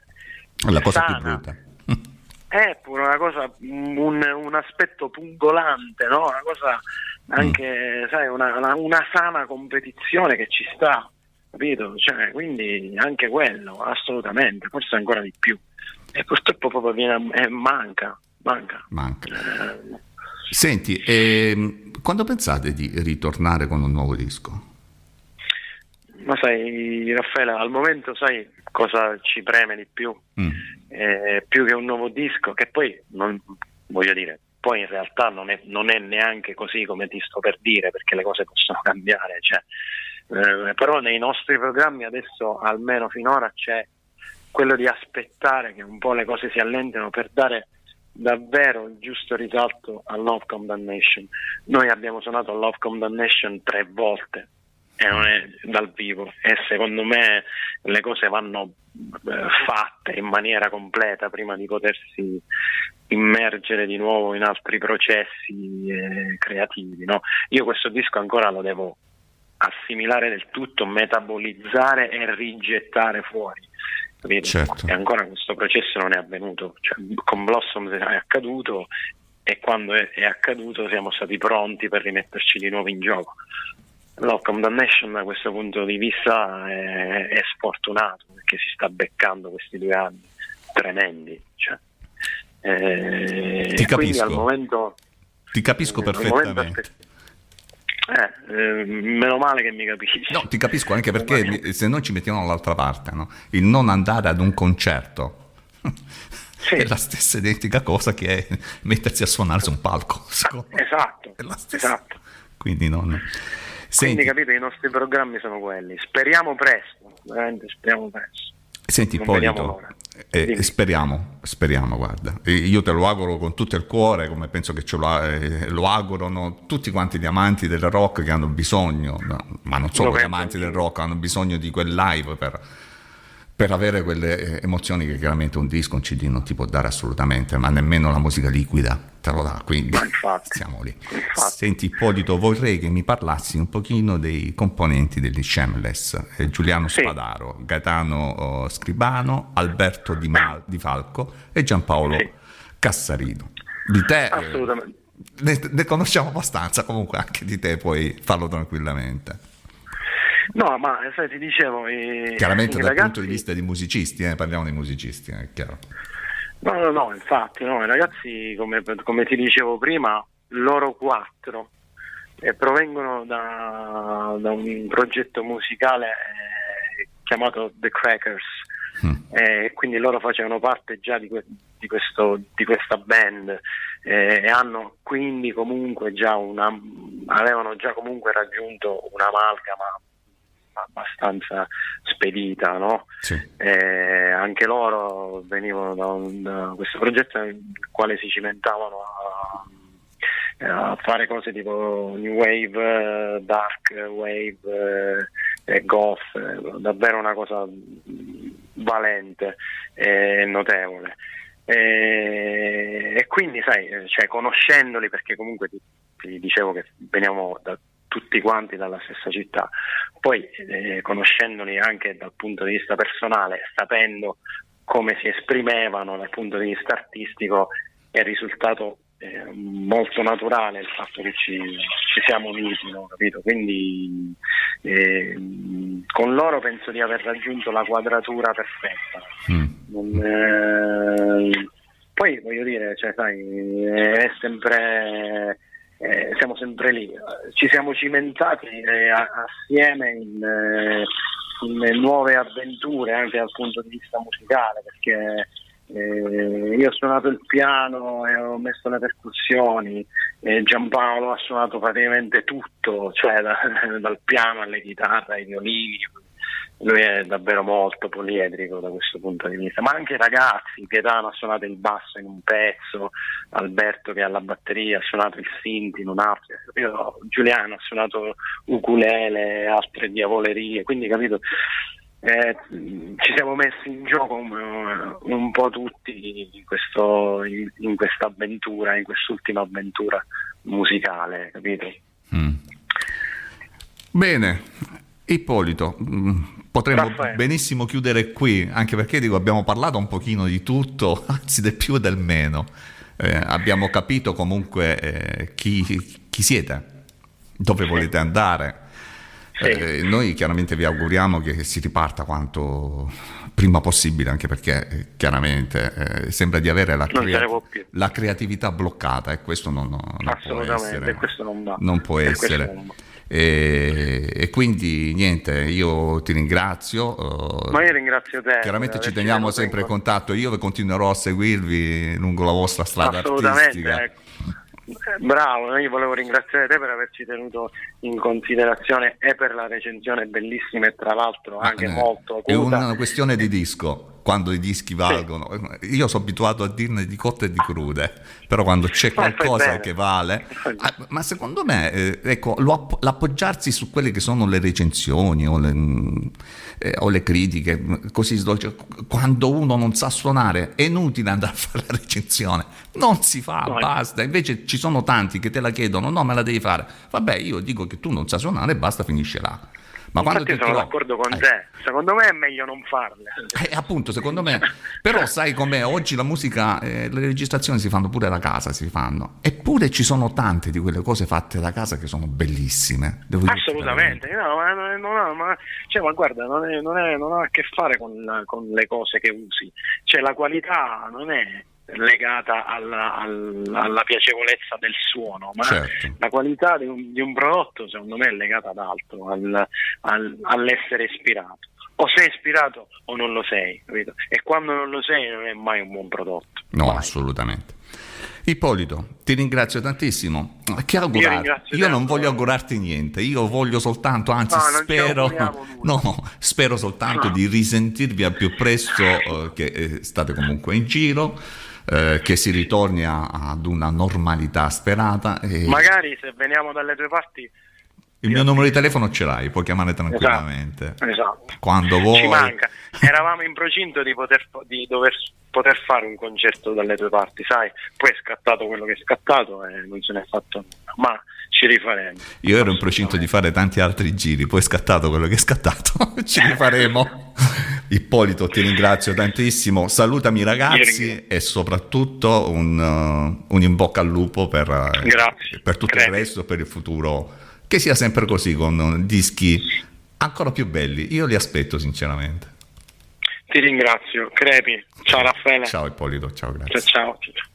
È la cosa più sana. brutta. è pure una cosa, un, un aspetto pungolante, no? Una cosa anche, sai, una, una- una sana competizione che ci sta, capito? Cioè, quindi anche quello, assolutamente, forse ancora di più. E purtroppo proprio viene, eh, manca, manca. Manca. Eh, Senti, ehm, quando pensate di ritornare con un nuovo disco? ma sai, Raffaele, al momento sai cosa ci preme di più? Mm. eh, più che un nuovo disco, che poi non voglio dire, poi in realtà non è, non è neanche così come ti sto per dire, perché le cose possono cambiare, cioè, eh, però nei nostri programmi adesso, almeno finora, c'è quello di aspettare che un po' le cose si allentino per dare davvero il giusto risalto a Love Condemnation. Noi abbiamo suonato Love Condemnation tre volte e non è dal vivo e secondo me le cose vanno eh, fatte in maniera completa prima di potersi immergere di nuovo in altri processi eh, creativi. no? Io questo disco ancora lo devo assimilare del tutto, metabolizzare e rigettare fuori. Certo. E ancora questo processo non è avvenuto. Cioè, con Blossoms è accaduto e quando è, è accaduto siamo stati pronti per rimetterci di nuovo in gioco. Love Condemnation da questo punto di vista è, è sfortunato perché si sta beccando questi due anni tremendi. Cioè. Eh, Ti quindi capisco. al momento Ti capisco perfettamente. Eh, eh, meno male che mi capisci. No, ti capisco anche perché mi- se noi ci mettiamo dall'altra parte, no? il non andare ad un concerto Sì. è la stessa identica cosa che mettersi a suonare su un palco. me. Esatto, È la stessa. esatto. Quindi non... Quindi Senti, capito, i nostri programmi sono quelli. Speriamo presto, veramente speriamo presto. senti non vediamo Dimmi. speriamo, speriamo, guarda. E Io te lo auguro con tutto il cuore, come penso che ce lo, eh, lo augurano tutti quanti gli amanti del rock che hanno bisogno, no, ma non solo Lo gli amanti del rock, hanno bisogno di quel live per, per avere quelle eh, emozioni che chiaramente un disco, un CD non ti può dare assolutamente, ma nemmeno la musica liquida te lo dà, quindi siamo lì. Senti Ippolito, vorrei che mi parlassi un pochino dei componenti degli Shameless, eh, Giuliano Sì. Spadaro, Gaetano oh, Scribano, Alberto Di, Ma- Di Falco e Giampaolo Sì. Cassarino. Di te eh, ne, ne conosciamo abbastanza, comunque anche di te puoi farlo tranquillamente. No, ma sai, ti dicevo, i, Chiaramente i dal ragazzi, punto di vista di musicisti, eh, parliamo di musicisti, è chiaro. No, no, no, infatti, no, i ragazzi, come, come ti dicevo prima, loro quattro eh, provengono da, da un progetto musicale eh, chiamato The Crackers. Mm. Eh, quindi loro facevano parte già di, que- di questo- di questa band eh, e hanno quindi comunque già una avevano già comunque raggiunto un'amalgama abbastanza spedita, no? Sì. Eh, anche loro venivano da, un- da questo progetto nel quale si cimentavano a, a fare cose tipo New Wave, eh, Dark Wave eh, e Goth, eh, davvero una cosa valente e notevole. E, e quindi, sai, cioè, conoscendoli, perché comunque ti, ti dicevo che veniamo da tutti quanti dalla stessa città, poi eh, conoscendoli anche dal punto di vista personale, sapendo come si esprimevano dal punto di vista artistico, è risultato eh, molto naturale il fatto che ci, ci siamo uniti, no? capito? Quindi eh, con loro penso di aver raggiunto la quadratura perfetta. Mm. Non, eh, poi voglio dire, cioè, sai, è sempre, eh, siamo sempre lì, ci siamo cimentati eh, assieme in, eh, in nuove avventure anche dal punto di vista musicale, perché eh, io ho suonato il piano e ho messo le percussioni, e Giampaolo ha suonato praticamente tutto, cioè da- dal piano alle chitarre, ai violini. Lui è davvero molto poliedrico da questo punto di vista, ma anche i ragazzi, Gaetano ha suonato il basso in un pezzo, Alberto che alla batteria ha suonato il synth in un altro, Io- Giuliano ha suonato ukulele, altre diavolerie, quindi capito, eh, ci siamo messi in gioco un, un po' tutti in, questo, in, in questa avventura, in quest'ultima avventura musicale, capito? Mm. Bene, Ippolito, mm, potremmo Raffaele. benissimo chiudere qui, anche perché dico, abbiamo parlato un pochino di tutto, anzi del più e del meno. Eh, abbiamo capito comunque eh, chi, chi siete, dove volete andare. Sì. Eh, noi chiaramente vi auguriamo che si riparta quanto prima possibile, anche perché eh, chiaramente eh, sembra di avere la, Non può più. la creatività bloccata e questo non, non può Assolutamente, essere. questo non va. Non può essere. E, e quindi niente, io ti ringrazio. eh, Ma io ringrazio te. Chiaramente ci teniamo sempre in contatto, io continuerò a seguirvi lungo la vostra strada Assolutamente. artistica. ecco. Bravo, io volevo ringraziare te per averci tenuto in considerazione e per la recensione bellissima e tra l'altro anche Eh, molto È acuta. una questione di disco, quando i dischi valgono. Io sono abituato a dirne di cotte e di crude, però quando c'è fai qualcosa che vale... Ah, ma secondo me, eh, ecco, app- l'appoggiarsi su quelle che sono le recensioni o le, eh, o le critiche, mm, così sdolce- quando uno non sa suonare è inutile andare a fare la recensione, non si fa, No, basta. Invece ci sono tanti che te la chiedono, no, me la devi fare. Vabbè, io dico che tu non sai suonare e basta, finisce là. Ma quando Infatti ti sono d'accordo con Eh, te, secondo me è meglio non farle. eh, appunto, secondo me, però sai com'è, oggi la musica, eh, le registrazioni si fanno pure da casa, si fanno, eppure ci sono tante di quelle cose fatte da casa che sono bellissime. Assolutamente, no, ma, non- ha- ma- cioè, ma guarda, non, è- non è- non ha a che fare con, con le cose che usi, cioè la qualità non è legata alla, al- alla piacevolezza del suono, ma Certo. la qualità di un, di un prodotto secondo me è legata ad altro, al- al- all'essere ispirato. o sei ispirato o non lo sei, capito? E quando non lo sei non è mai un buon prodotto. No, assolutamente. Ippolito, ti ringrazio tantissimo. Che Io augurare? Io te, non voglio augurarti niente, io voglio soltanto, anzi No, spero, no, spero soltanto No. di risentirvi al più presto, eh, che eh, state comunque in giro, eh, che si ritorni a- ad una normalità sperata. e Magari se veniamo dalle tue parti, il mio numero di telefono ce l'hai, puoi chiamare tranquillamente. esatto, Quando vuoi. ci manca. Eravamo in procinto di poter, di dover poter fare un concerto dalle tue parti, sai? Poi è scattato quello che è scattato e non se ne è fatto nulla, ma ci rifaremo. Io ero in procinto di fare tanti altri giri, poi è scattato quello che è scattato, ci rifaremo. Ippolito, ti ringrazio tantissimo, salutami ragazzi e soprattutto un, uh, un in bocca al lupo per, Grazie. per tutto Crepi. il resto, per il futuro, che sia sempre così con uh, dischi ancora più belli. Io li aspetto sinceramente. Ti ringrazio, Crepi. Ciao Raffaele. Ciao Ippolito, ciao, grazie. ciao. ciao.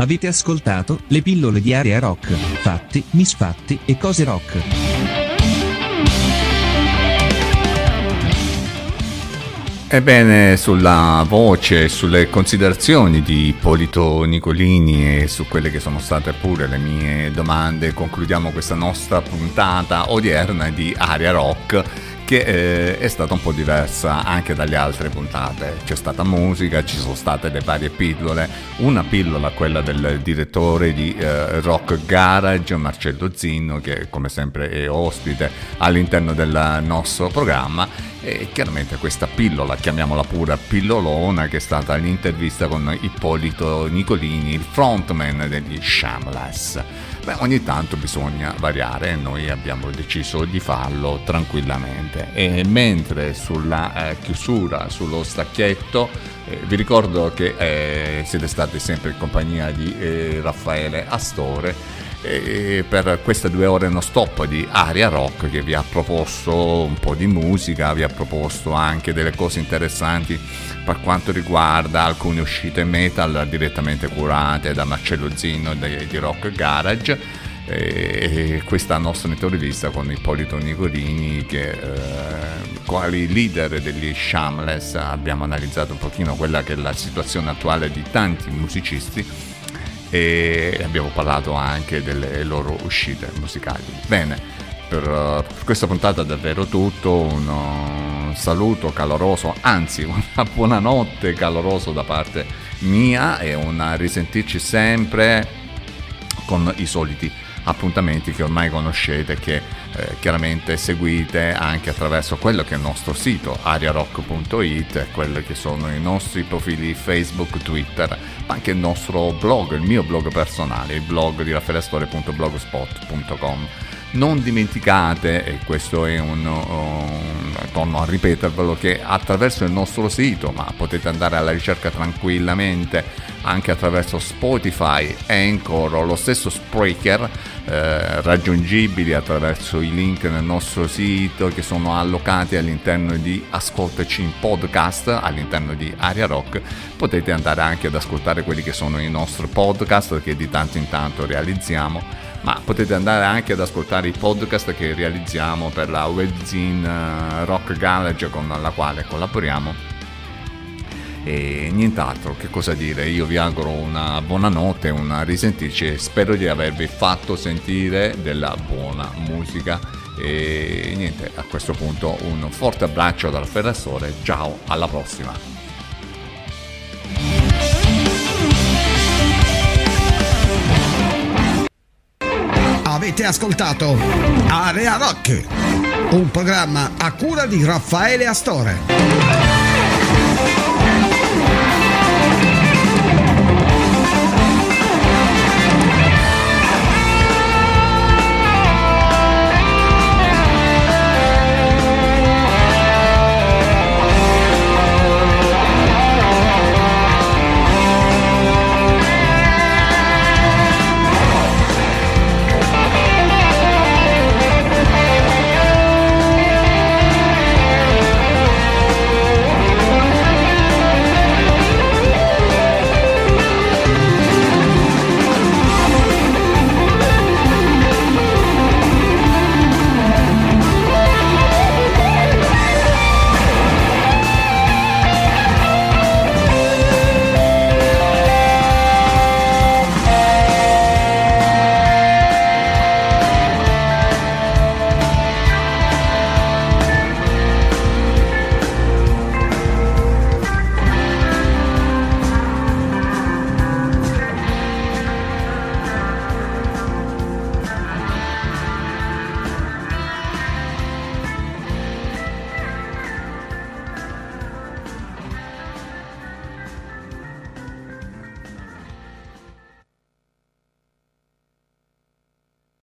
Avete ascoltato le pillole di Area Rock, fatti, misfatti e cose rock. Ebbene, sulla voce, sulle considerazioni di Ippolito Nicolini e su quelle che sono state pure le mie domande, concludiamo questa nostra puntata odierna di Aria Rock che eh, è stata un po' diversa anche dalle altre puntate. C'è stata musica, ci sono state le varie pillole, una pillola quella del direttore di eh, Rock Garage, Marcello Zinno, che come sempre è ospite all'interno del nostro programma e chiaramente questa pillola, chiamiamola pure pillolona, che è stata l'intervista con Ippolito Nicolini, il frontman degli Shameless. Beh, ogni tanto bisogna variare e noi abbiamo deciso di farlo tranquillamente. E mentre sulla eh, chiusura, sullo stacchetto, eh, vi ricordo che eh, siete stati sempre in compagnia di eh, Raffaele Astore e per queste due ore non stop di Aria Rock che vi ha proposto un po' di musica, vi ha proposto anche delle cose interessanti per quanto riguarda alcune uscite metal direttamente curate da Marcello Zinno di, di Rock Garage e questa nostra intervista con Ippolito Nicolini che eh, quali leader degli Shameless abbiamo analizzato un pochino quella che è la situazione attuale di tanti musicisti e abbiamo parlato anche delle loro uscite musicali. Bene, per, questa puntata è davvero tutto, un uh, saluto caloroso, anzi una buonanotte caloroso da parte mia e un risentirci sempre con i soliti appuntamenti che ormai conoscete che eh, chiaramente seguite anche attraverso quello che è il nostro sito ariarock.it quelli che sono i nostri profili Facebook, Twitter, ma anche il nostro blog, il mio blog personale, il blog di raffaellastore.blogspot.com. Non dimenticate, e questo è un, un torno a ripetervelo, che attraverso il nostro sito, ma potete andare alla ricerca tranquillamente anche attraverso Spotify, Anchor lo stesso Spreaker, eh, raggiungibili attraverso i link nel nostro sito che sono allocati all'interno di Ascoltaci in podcast, all'interno di Aria Rock, potete andare anche ad ascoltare quelli che sono i nostri podcast che di tanto in tanto realizziamo ma potete andare anche ad ascoltare i podcast che realizziamo per la webzine eh, Rock Garage con la quale collaboriamo. E nient'altro che cosa dire io vi auguro una buona notte una risentirci e spero di avervi fatto sentire della buona musica. E niente a questo punto un forte abbraccio dal Ferrastore ciao alla prossima Avete ascoltato Area Rock, un programma a cura di Raffaele Astore.